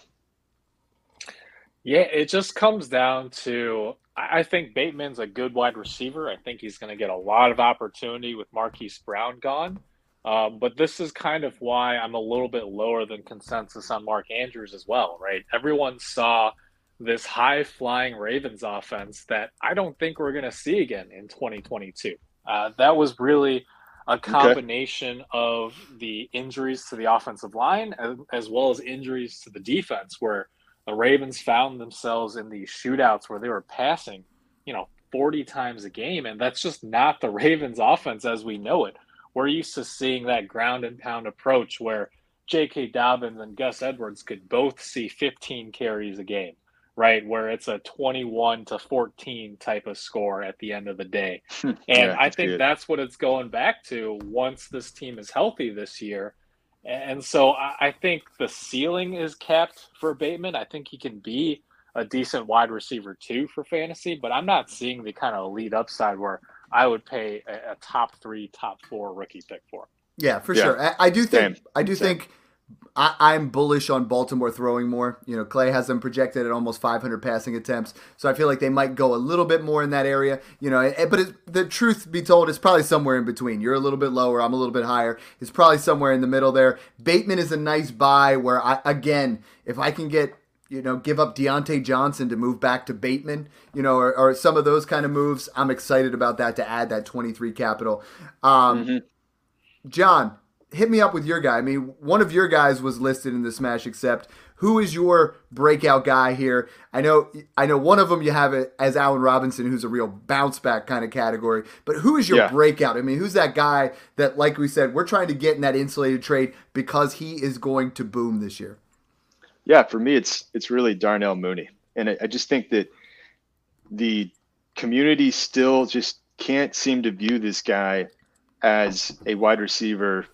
Yeah, it just comes down to I I think Bateman's a good wide receiver. I think he's going to get a lot of opportunity with Marquise Brown gone. Um, but this is kind of why I'm a little bit lower than consensus on Mark Andrews as well, right? Everyone saw this high flying Ravens offense that I don't think we're going to see again in 2022. Uh, that was really a combination of the injuries to the offensive line as, as well as injuries to the defense, where the Ravens found themselves in these shootouts where they were passing, you know, 40 times a game. And that's just not the Ravens offense as we know it. We're used to seeing that ground and pound approach where J.K. Dobbins and Gus Edwards could both see 15 carries a game, right? Where it's a 21 to 14 type of score at the end of the day. Hmm. and Yeah, I think good. that's what it's going back to once this team is healthy this year. And so I I think the ceiling is capped for Bateman. I think he can be a decent wide receiver too for fantasy, but I'm not seeing the kind of lead upside where I would pay a, a top three, top four rookie pick for. him. Yeah, for Yeah. sure. I, I do think Same. I do Same. think I, I'm bullish on Baltimore throwing more. You know, Clay has them projected at almost 500 passing attempts, so I feel like they might go a little bit more in that area. You know, eh, but it, the truth be told, it's probably somewhere in between. You're a little bit lower, I'm a little bit higher. It's probably somewhere in the middle there. Bateman is a nice buy. Where I again, if I can get you know, give up Diontae Johnson to move back to Bateman, you know, or, or some of those kind of moves. I'm excited about that to add that 23 capital. Um, Mhm. John, hit me up with your guy. I mean, one of your guys was listed in the Smash Accept. Who is your breakout guy here? I know, I know one of them you have it as Allen Robinson, who's a real bounce back kind of category. But who is your Yeah. breakout? I mean, who's that guy that, like we said, we're trying to get in that insulated trade because he is going to boom this year? Yeah, for me, it's it's really Darnell Mooney, and I, I just think that the community still just can't seem to view this guy as a wide receiver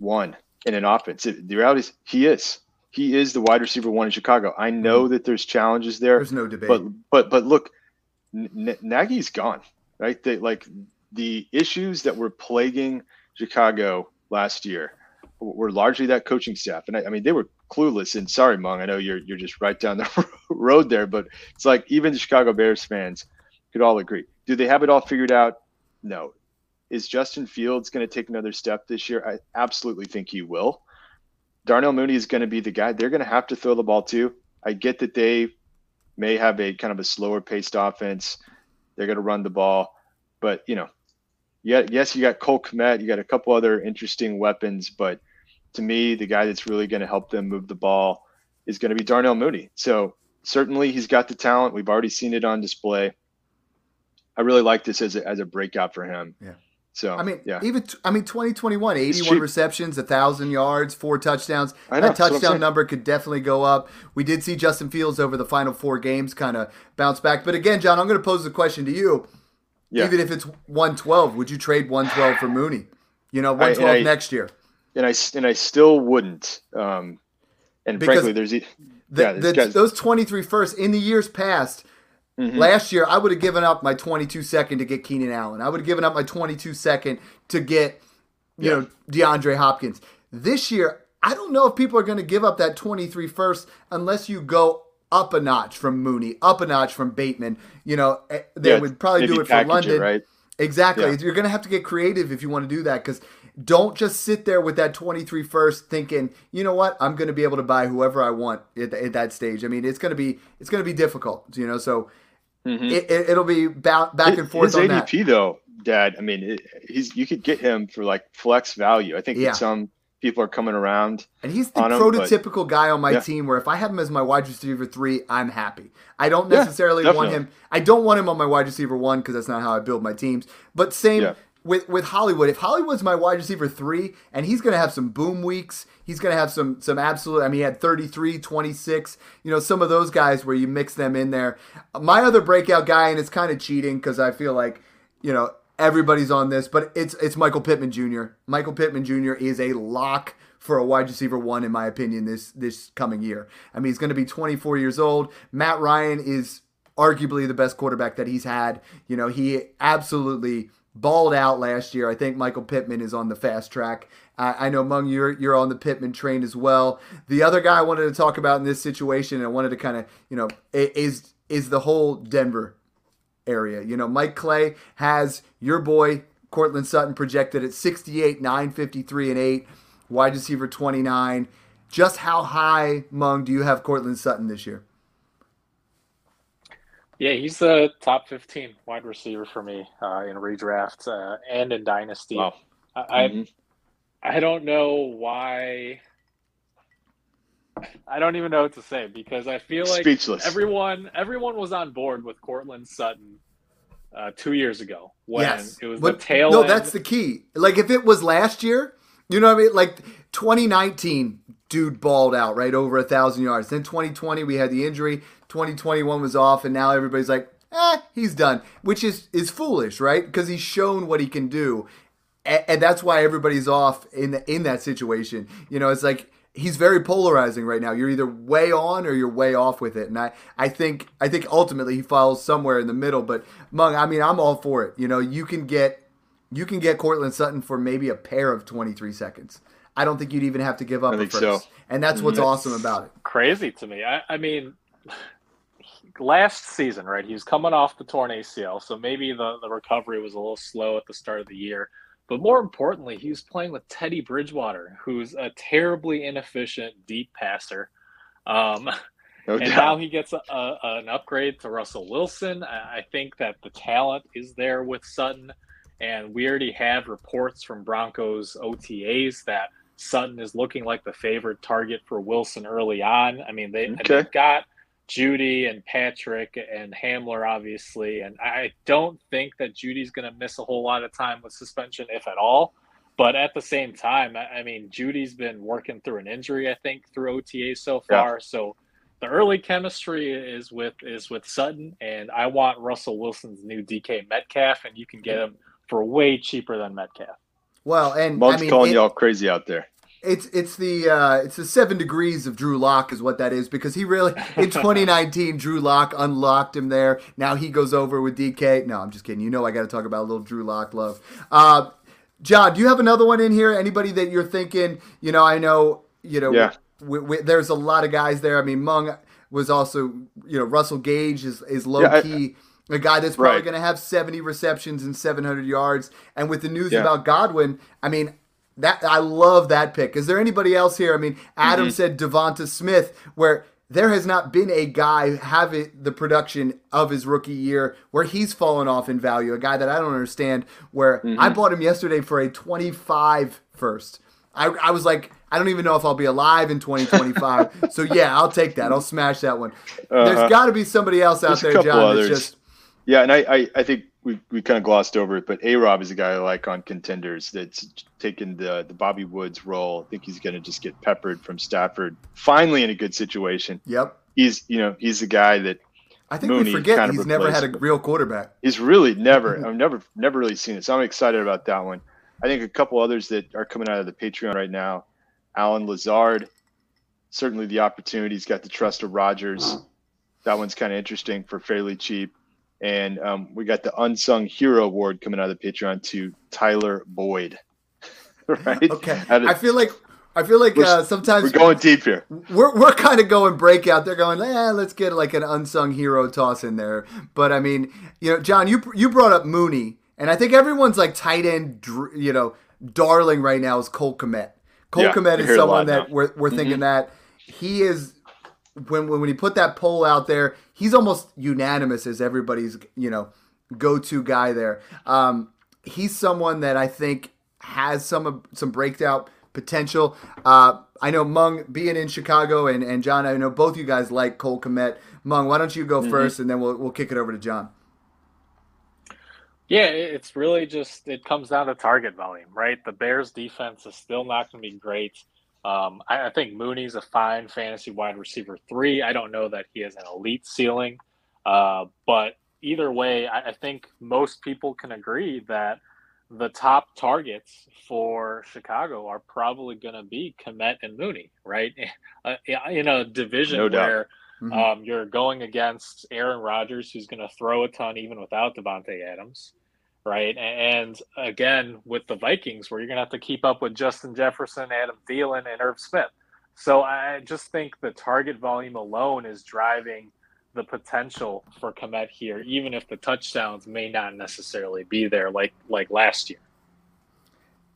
one in an offense. It- the reality is he is. He is the wide receiver one in Chicago. I know mm-hmm. that there's challenges there, There's no debate. but but but look, N- N- Nagy's gone, right? They, like the issues that were plaguing Chicago last year were largely that coaching staff, and I, I mean they were clueless. And sorry, Mung, I know you're you're just right down the road there, but it's like even the Chicago Bears fans could all agree. Do they have it all figured out? No. Is Justin Fields going to take another step this year? I absolutely think he will. Darnell Mooney is going to be the guy. They're going to have to throw the ball too. I get that they may have a kind of a slower paced offense. They're going to run the ball, but you know, yeah, yes, you got Cole Kmet, you got a couple other interesting weapons, but to me, the guy that's really going to help them move the ball is going to be Darnell Mooney. So certainly he's got the talent. We've already seen it on display. I really like this as a, as a breakout for him. Yeah. So I mean, yeah, even I mean, 2021, 81 receptions, a thousand yards, four touchdowns. I know, that that's what I'm touchdown number could definitely go up. We did see Justin Fields over the final four games kind of bounce back. But again, John, I'm going to pose the question to you. yeah. Even if it's 112, would you trade 112 for Mooney? You know, I- 112 I- next year. and I and I still wouldn't. Um, and Because frankly, there's The, Yeah, this the- those 23 first in the years past. Mhm. Last year, I would have given up my 22 second to get Keenan Allen. I would have given up my 22 second to get, you Yeah. know, DeAndre Hopkins. This year, I don't know if people are going to give up that 23 first unless you go up a notch from Mooney, up a notch from Bateman. You know, eh, they yeah, would probably do it for London. right? Exactly. Yeah. You're going to have to get creative if you want to do that because don't just sit there with that 23 first thinking, you know what, I'm going to be able to buy whoever I want at, at that stage. I mean, it's going to be it's going to be difficult, you know. So Mhm. it, it, it'll be ba- back and forth His on that. ADP though, Dad. I mean, it, he's you could get him for like flex value. I think Yeah. that some people are coming around. And he's the on him, but- prototypical guy on my Yeah. team where if I have him as my wide receiver three, I'm happy. I don't Yeah, necessarily want him. I don't want him on my wide receiver one because that's not how I build my teams. But same Yeah. With with Hollywood. If Hollywood's my wide receiver three, and he's going to have some boom weeks, he's going to have some some absolute. I mean, he had 33, 26. You know, some of those guys where you mix them in there. My other breakout guy, and it's kind of cheating because I feel like you know everybody's on this, but it's it's Michael Pittman Jr. Michael Pittman Jr. is a lock for a wide receiver one, in my opinion, this this coming year. I mean, he's going to be 24 years old. Matt Ryan is arguably the best quarterback that he's had. You know, he absolutely balled out last year. I think Michael Pittman is on the fast track. I I know Mung, you're you're on the Pittman train as well. The other guy I wanted to talk about in this situation, and I wanted to kind of, you know, is is the whole Denver area. You know, Mike Clay has your boy Courtland Sutton projected at 68, 953, and 8, wide receiver 29. Just how high, Mung, do you have Courtland Sutton this year? Yeah, he's the top 15 wide receiver for me uh, in redraft uh, and in dynasty. Wow. I, I Mhm. I don't know why I don't even know what to say because I feel like Speechless. everyone everyone was on board with Courtland Sutton uh, two years ago when yes. it was But- the tail No, end. that's the key. Like if it was last year, you know what I mean? Like 2019, dude balled out right over a thousand yards. Then 2020, we had the injury. 2021 was off, and now everybody's like, eh, he's done, which is is foolish, right? Because he's shown what he can do, and, and that's why everybody's off in the, in that situation. You know, it's like he's very polarizing right now. You're either way on or you're way off with it, and I I think I think ultimately he falls somewhere in the middle. But Mung, I mean, I'm all for it. You know, you can get you can get Courtland Sutton for maybe a pair of 23 seconds. I don't think you'd even have to give up I a think first, so. and that's what's That's awesome about it. crazy to me. I, I mean, last season, right? He was coming off the torn ACL, so maybe the, the recovery was a little slow at the start of the year. But more importantly, he was playing with Teddy Bridgewater, who's a terribly inefficient deep passer. Um, No and doubt. now he gets a, a, an upgrade to Russell Wilson. I I think that the talent is there with Sutton, and we already have reports from Broncos OTAs that Sutton is looking like the favorite target for Wilson early on. I mean, they, Okay. they've got Jeudy and Patrick and Hamler, obviously, and I don't think that Jeudy's going to miss a whole lot of time with suspension, if at all. But at the same time, I I mean, Jeudy's been working through an injury, I think, through OTA so Yeah. far. So the early chemistry is with is with Sutton, and I want Russell Wilson's new DK Metcalf, and you can get him for way cheaper than Metcalf. Well, and Mung's I mean, calling it- y'all crazy out there. It's it's the uh, it's the seven degrees of Drew Lock is what that is because he really in 2019 Drew Lock unlocked him there. Now he goes over with DK. No, I'm just kidding. You know I got to talk about a little Drew Lock love. Uh, John, do you have another one in here? Anybody that you're thinking? You know, I know you know. Yeah. We, we, there's a lot of guys there. I mean, Mung was also you know Russell Gage is is low Yeah, key. a guy that's probably Right. going to have 70 receptions and 700 yards. And with the news Yeah. about Godwin, I mean, that I love that pick. Is there anybody else here? I mean, Adam Mm-hmm. said Devonta Smith, where there has not been a guy having the production of his rookie year where he's fallen off in value. A guy that I don't understand. Where Mm-hmm. I bought him yesterday for a 25 first. I, I was like, I don't even know if I'll be alive in 2025. so yeah, I'll take that. I'll smash that one. Uh-huh. There's got to be somebody else out there, John. That's just Yeah, and I, I, I think we, we kind of glossed over it, but A Rob is a guy I like on contenders that's taken the the Bobby Woods role. I think he's going to just get peppered from Stafford. Finally, in a good situation. yep. He's you know he's the guy that I think Mooney we forget kind of he's never had a real quarterback. He's really never, I've never, never really seen it. So I'm excited about that one. I think a couple others that are coming out of the Patreon right now. Allen Lazard, certainly the opportunity. He's got the trust of Rodgers. That one's kind of interesting for fairly cheap. And um, we got the unsung hero award coming out of the Patreon to Tyler Boyd. right? Okay, I feel like I feel like uh, sometimes We're going deep here. we're, we're kind of going breakout. They're going, eh, let's get like an unsung hero toss in there. But I mean, you know, John, you you brought up Mooney, and I think everyone's like tight end, you know, darling right now is Cole Kmet. Cole Yeah, Kmet is hear it a someone that now. we're, we're thinking that he is when, when when he put that poll out there, he's almost unanimous as everybody's you know go to guy there. Um, he's someone that I think has some some breakout potential. Uh, I know Mung being in Chicago and, and John, I know both you guys like Cole Kmet. Mung, why don't you go first and then we'll we'll kick it over to John. Yeah, it's really just it comes down to target volume, right? The Bears defense is still not going to be great. Um, I, I think Mooney's a fine fantasy wide receiver three. I don't know that he has an elite ceiling, uh, but either way, I, I think most people can agree that the top targets for Chicago are probably going to be Kmet and Mooney, right? Uh, in a division No where Mhm. um, you're going against Aaron Rodgers, who's going to throw a ton even without Davante Adams, right? And again, with the Vikings, where you're going to have to keep up with Justin Jefferson, Adam Thielen, and Irv Smith. So I just think the target volume alone is driving the potential for Kmet here, even if the touchdowns may not necessarily be there like like last year.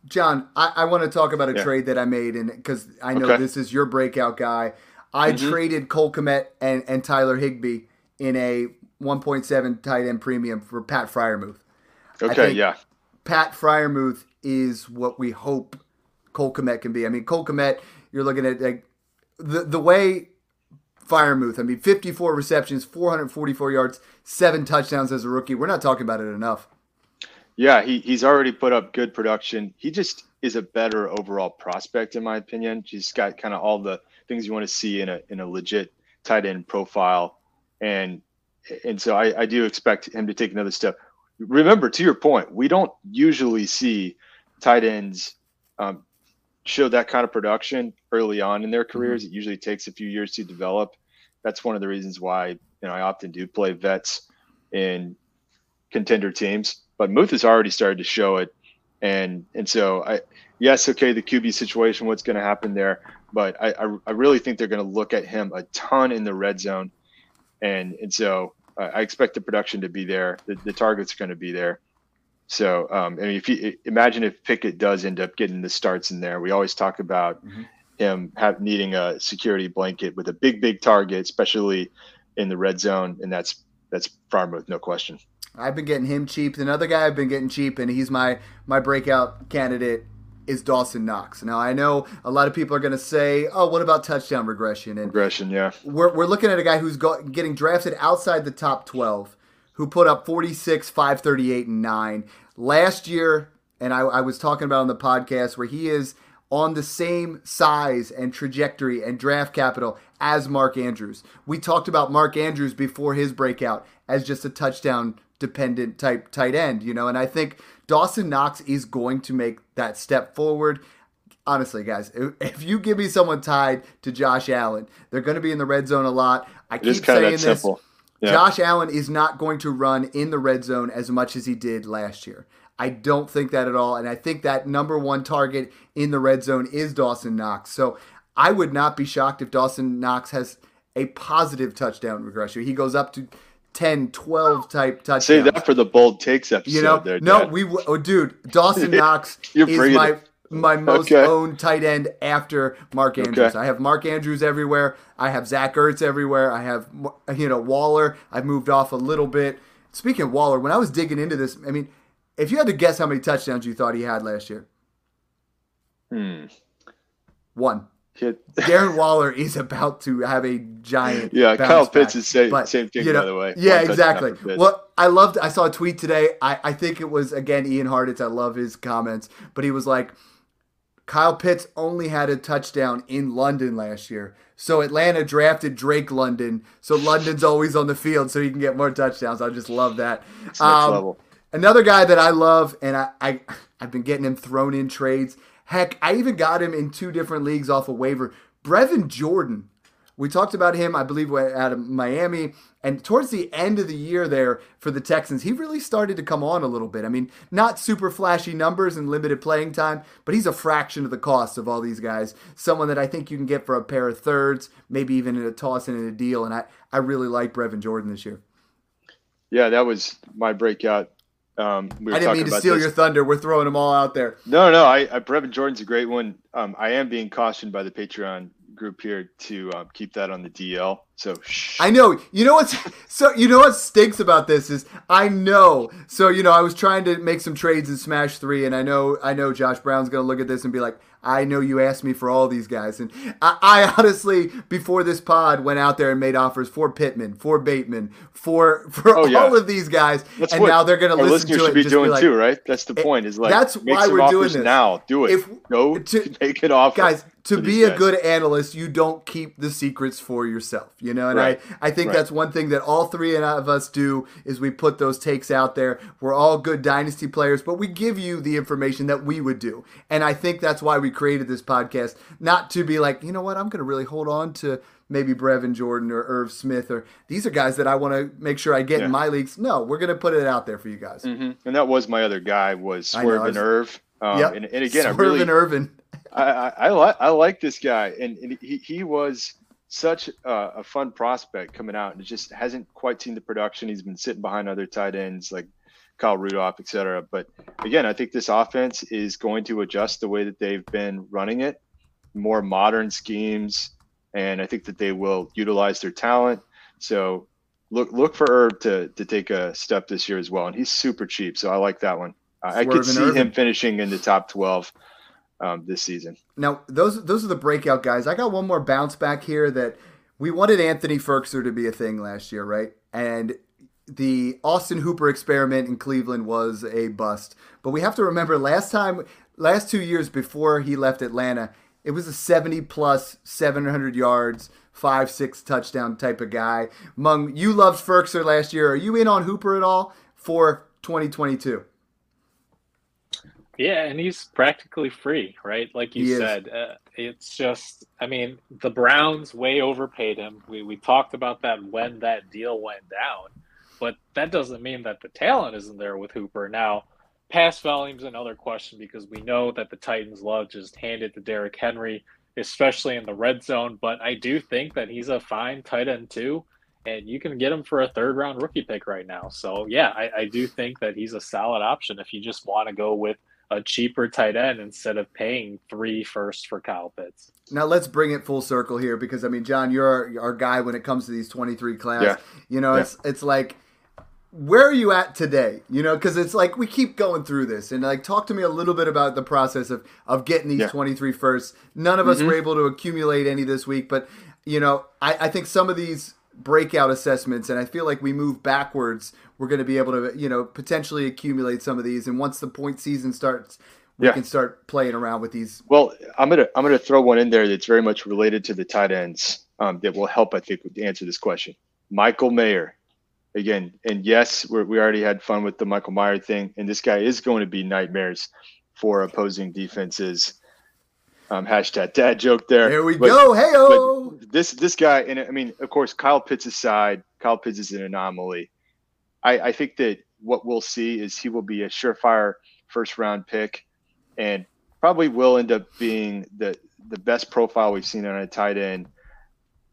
John, I, I want to talk about a Yeah. trade that I made, and because I know Okay. this is your breakout guy, I Mhm. traded Cole Kmet and, and Tyler Higbee in a 1.7 tight end premium for Pat Freiermuth. Okay, yeah. Pat Freiermuth is what we hope Cole Kmet can be. I mean, Cole Kmet, you're looking at like the the way Freiermuth, I mean, 54 receptions, 444 yards, seven touchdowns as a rookie. We're not talking about it enough. Yeah, he, he's already put up good production. He just is a better overall prospect, in my opinion. He's got kind of all the things you want to see in a in a legit tight end profile, and and so I, I do expect him to take another step. Remember, to your point, we don't usually see tight ends um, show that kind of production early on in their careers. Mm-hmm. It usually takes a few years to develop. That's one of the reasons why you know I often do play vets in contender teams. But Muth has already started to show it, and and so I yes okay the QB situation what's going to happen there, but I, I, I really think they're going to look at him a ton in the red zone, and and so I expect the production to be there. The, the target's going to be there. So, um, I mean, if you imagine if Pickett does end up getting the starts in there, we always talk about mm-hmm. him have, needing a security blanket with a big, big target, especially in the red zone, and that's that's Freiermuth, no question. I've been getting him cheap. Another guy I've been getting cheap, and he's my my breakout candidate is Dawson Knox. Now I know a lot of people are going to say, "Oh, what about touchdown regression?" And regression, yeah. We're we're looking at a guy who's go, getting drafted outside the top twelve who put up 46, 538, and 9. Last year, and I, I was talking about on the podcast where he is on the same size and trajectory and draft capital as Mark Andrews. We talked about Mark Andrews before his breakout as just a touchdown dependent type tight end, you know, and I think Dawson Knox is going to make that step forward. Honestly, guys, if you give me someone tied to Josh Allen, they're going to be in the red zone a lot. I keep saying this. Simple. Yeah. Josh Allen is not going to run in the red zone as much as he did last year. I don't think that at all. And I think that number one target in the red zone is Dawson Knox. So I would not be shocked if Dawson Knox has a positive touchdown regression. He goes up to 10, 12 type touchdowns. Say that for the bold takes episode. You know, there, no, we oh, dude, Dawson Knox is my my most okay. owned tight end after Mark Andrews. Okay. I have Mark Andrews everywhere. I have Zach Ertz everywhere. I have you know Waller. I've moved off a little bit. Speaking of Waller, when I was digging into this, I mean, if you had to guess how many touchdowns you thought he had last year, hmm. one. Darren Waller is about to have a giant. Yeah, Kyle Pitts is same, but, same thing, you know, by the way. Yeah, One exactly. Well, I loved. I saw a tweet today. I, I think it was again Ian Hartitz. I love his comments, but he was like, Kyle Pitts only had a touchdown in London last year. So Atlanta drafted Drake London. So London's always on the field so he can get more touchdowns. I just love that. Um, another guy that I love, and I, I, I've been getting him thrown in trades. Heck, I even got him in two different leagues off a of waiver. Brevin Jordan. We talked about him, I believe, out of Miami. And towards the end of the year there for the Texans, he really started to come on a little bit. I mean, not super flashy numbers and limited playing time, but he's a fraction of the cost of all these guys. Someone that I think you can get for a pair of thirds, maybe even in a toss and in a deal. And I, I really like Brevin Jordan this year. Yeah, that was my breakout. Um, we I didn't mean to steal this. your thunder. We're throwing them all out there. No, no, I, I Brevin Jordan's a great one. Um, I am being cautioned by the Patreon group here to um, keep that on the DL. So shh. I know. You know what's so you know what stinks about this is I know. So you know I was trying to make some trades in Smash Three, and I know I know Josh Brown's gonna look at this and be like, I know you asked me for all these guys, and I, I honestly before this pod went out there and made offers for Pittman, for Bateman, for for oh, yeah. all of these guys, that's and now they're gonna listen to it. Should be doing be like, too, right? That's the eh, point. Is like that's why we're doing this now. Do it. If, Go to, make it off, guys. To be a guys. good analyst, you don't keep the secrets for yourself, you know. And right. I, I think right. that's one thing that all three of us do is we put those takes out there. We're all good dynasty players, but we give you the information that we would do. And I think that's why we created this podcast, not to be like, you know what, I'm going to really hold on to maybe Brevin Jordan or Irv Smith or these are guys that I want to make sure I get yeah. in my leagues. No, we're going to put it out there for you guys. Mm-hmm. And that was my other guy was Swerve and Irv. Um, yep. and, and again, Swerve I really, and Irvin. I, I, I like I like this guy, and, and he, he was such a, a, fun prospect coming out, and it just hasn't quite seen the production. He's been sitting behind other tight ends like Kyle Rudolph, et cetera. But again, I think this offense is going to adjust the way that they've been running it, more modern schemes, and I think that they will utilize their talent. So look look for Herb to to take a step this year as well, and he's super cheap, so I like that one. Uh, I could see him finishing in the top twelve um, this season. Now, those those are the breakout guys. I got one more bounce back here that we wanted Anthony Firkser to be a thing last year, right? And the Austin Hooper experiment in Cleveland was a bust. But we have to remember last time, last two years before he left Atlanta, it was a 70 plus, 700 yards, five, six touchdown type of guy. Mung, you loved Firkser last year. Are you in on Hooper at all for 2022? Yeah, and he's practically free, right? Like you said, uh, it's just, I mean, the Browns way overpaid him. We, we talked about that when that deal went down, but that doesn't mean that the talent isn't there with Hooper. Now, pass volume's another question because we know that the Titans love just hand it to Derrick Henry, especially in the red zone. But I do think that he's a fine tight end too, and you can get him for a third round rookie pick right now. So yeah, I, I do think that he's a solid option if you just want to go with – a cheaper tight end instead of paying three first for Kyle Pitts. Now let's bring it full circle here because I mean, John, you're our, our guy when it comes to these 23 class. Yeah. You know, yeah. it's it's like where are you at today? You know, because it's like we keep going through this, and like talk to me a little bit about the process of of getting these yeah. 23 firsts. None of us mm-hmm. were able to accumulate any this week, but you know, I, I think some of these breakout assessments, and I feel like we move backwards. We're going to be able to, you know, potentially accumulate some of these, and once the point season starts, we yeah. can start playing around with these. Well, I'm gonna I'm gonna throw one in there that's very much related to the tight ends um, that will help, I think, answer this question. Michael Mayer, again, and yes, we already had fun with the Michael Mayer thing, and this guy is going to be nightmares for opposing defenses. Um, hashtag dad joke there. Here we but, go. Hey This this guy, and I mean, of course, Kyle Pitts aside, Kyle Pitts is an anomaly. I, I think that what we'll see is he will be a surefire first round pick, and probably will end up being the the best profile we've seen on a tight end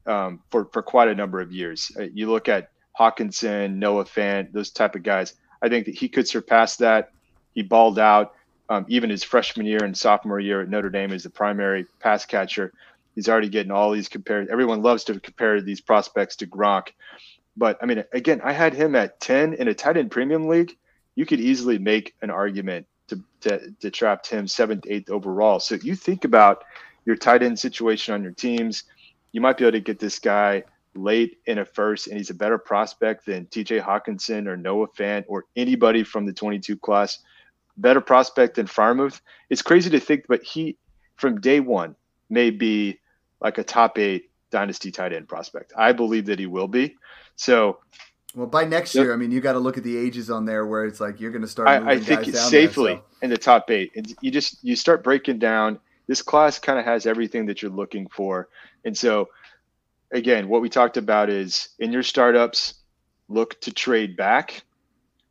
um, for for quite a number of years. Uh, you look at Hockenson, Noah Fant, those type of guys. I think that he could surpass that. He balled out um, even his freshman year and sophomore year at Notre Dame as the primary pass catcher. He's already getting all these compared. Everyone loves to compare these prospects to Gronk. But I mean, again, I had him at 10 in a tight end premium league. You could easily make an argument to, to, to him seventh, eighth overall. So you think about your tight end situation on your teams, you might be able to get this guy late in a first, and he's a better prospect than TJ Hockenson or Noah Fant or anybody from the 22 class better prospect than Freiermuth. It's crazy to think, but he from day one may be like a top eight dynasty tight end prospect. I believe that he will be. So, well, by next year, I mean you got to look at the ages on there where it's like you're going to start. I, I think it's safely there, so. in the top eight. And you just you start breaking down. This class kind of has everything that you're looking for, and so again, what we talked about is in your startups, look to trade back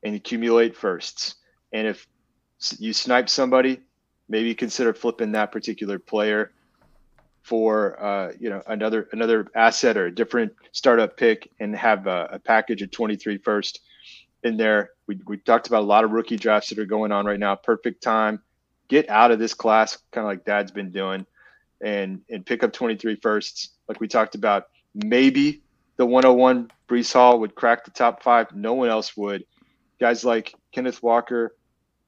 and accumulate firsts. And if you snipe somebody, maybe consider flipping that particular player for uh, you know another another asset or a different startup pick and have a, a, package of 23 first in there. We, we talked about a lot of rookie drafts that are going on right now. Perfect time. Get out of this class, kind of like Dad's been doing, and and pick up 23 firsts. Like we talked about, maybe the 101 Breece Hall would crack the top five. No one else would. Guys like Kenneth Walker,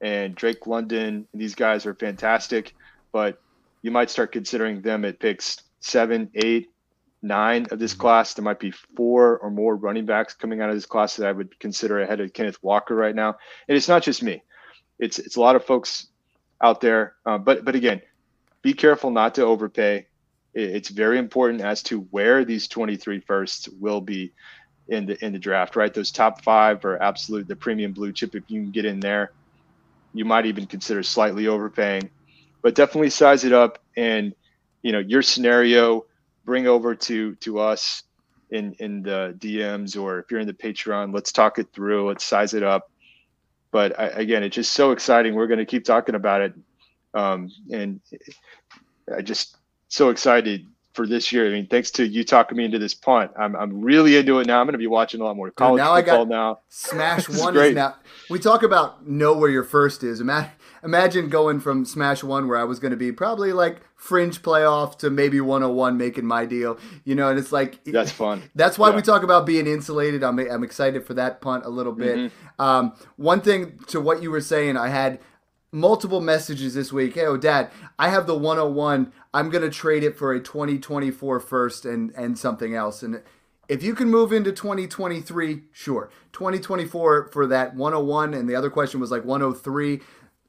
and Drake London. These guys are fantastic, but you might start considering them at picks seven, eight, nine of this mm-hmm. class. There might be four or more running backs coming out of this class that I would consider ahead of Kenneth Walker right now. And it's not just me; it's it's a lot of folks out there. Uh, but but again, be careful not to overpay. It's very important as to where these 23 firsts will be in the in the draft. Right, those top five are absolute the premium blue chip. If you can get in there, you might even consider slightly overpaying, but definitely size it up and you know your scenario bring over to to us in in the DMs or if you're in the Patreon, let's talk it through, let's size it up. But I, again, it's just so exciting. We're going to keep talking about it, um, and I just so excited for this year. I mean, thanks to you talking me into this punt, I'm, I'm really into it now. I'm going to be watching a lot more college Dude, now football I got now. Smash one is, is now. We talk about know where your first is. Imagine, imagine going from Smash one, where I was going to be probably like fringe playoff, to maybe 101, making my deal. You know, and it's like that's fun. That's why yeah. we talk about being insulated. I'm I'm excited for that punt a little bit. Mm-hmm. Um, one thing to what you were saying, I had multiple messages this week. Hey, oh, dad, I have the 101. I'm going to trade it for a 2024 first and, and something else. And if you can move into 2023, sure. 2024 for that 101. And the other question was like 103.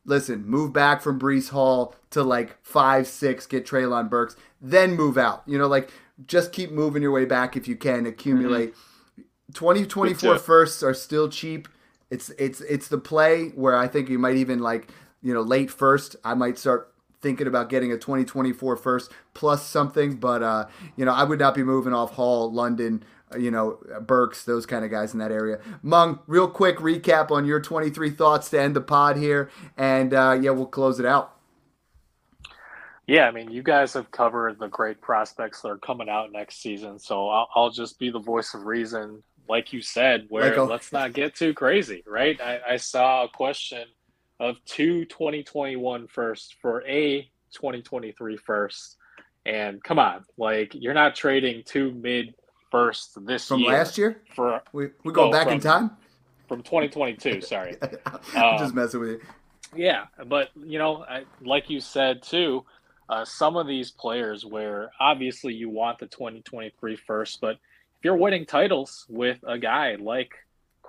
Listen, move back from Breece Hall to like five, six, get Treylon Burks, then move out. You know, like just keep moving your way back if you can, accumulate. Mm-hmm. 2024 firsts are still cheap. It's it's it's the play where I think you might even like you know late first. I might start thinking about getting a 2024 first plus something, but uh, you know I would not be moving off Hall, London, uh, you know Burks, those kind of guys in that area. Mung, real quick recap on your 23 thoughts to end the pod here, and uh, yeah, we'll close it out. Yeah, I mean, you guys have covered the great prospects that are coming out next season, so I'll, I'll just be the voice of reason like you said, where a, let's not get too crazy, right? I, I saw a question of two 2021 first for a 2023 first. And come on, like you're not trading two mid first this from year last year for we we go back from, in time from 2022. Sorry, I'm um, just messing with you. Yeah, but you know, I, like you said too, uh, some of these players where obviously you want the 2023 first, but if you're winning titles with a guy like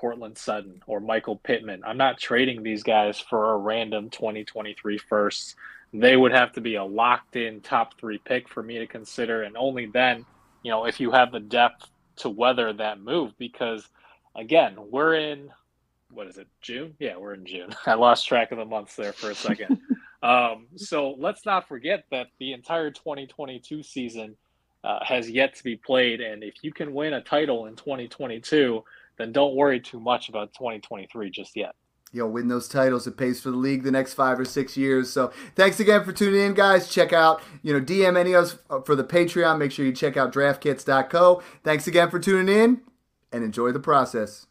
Courtland Sutton or Michael Pittman, I'm not trading these guys for a random 2023 first. They would have to be a locked in top three pick for me to consider. And only then, you know, if you have the depth to weather that move, because again, we're in, what is it, June? Yeah, we're in June. I lost track of the months there for a second. um, so let's not forget that the entire 2022 season uh, has yet to be played. And if you can win a title in 2022, then don't worry too much about 2023 just yet. You'll win those titles. It pays for the league the next five or six years. So thanks again for tuning in, guys. Check out, you know, DM any of us uh, for the Patreon. Make sure you check out draftkits.co. Thanks again for tuning in and enjoy the process.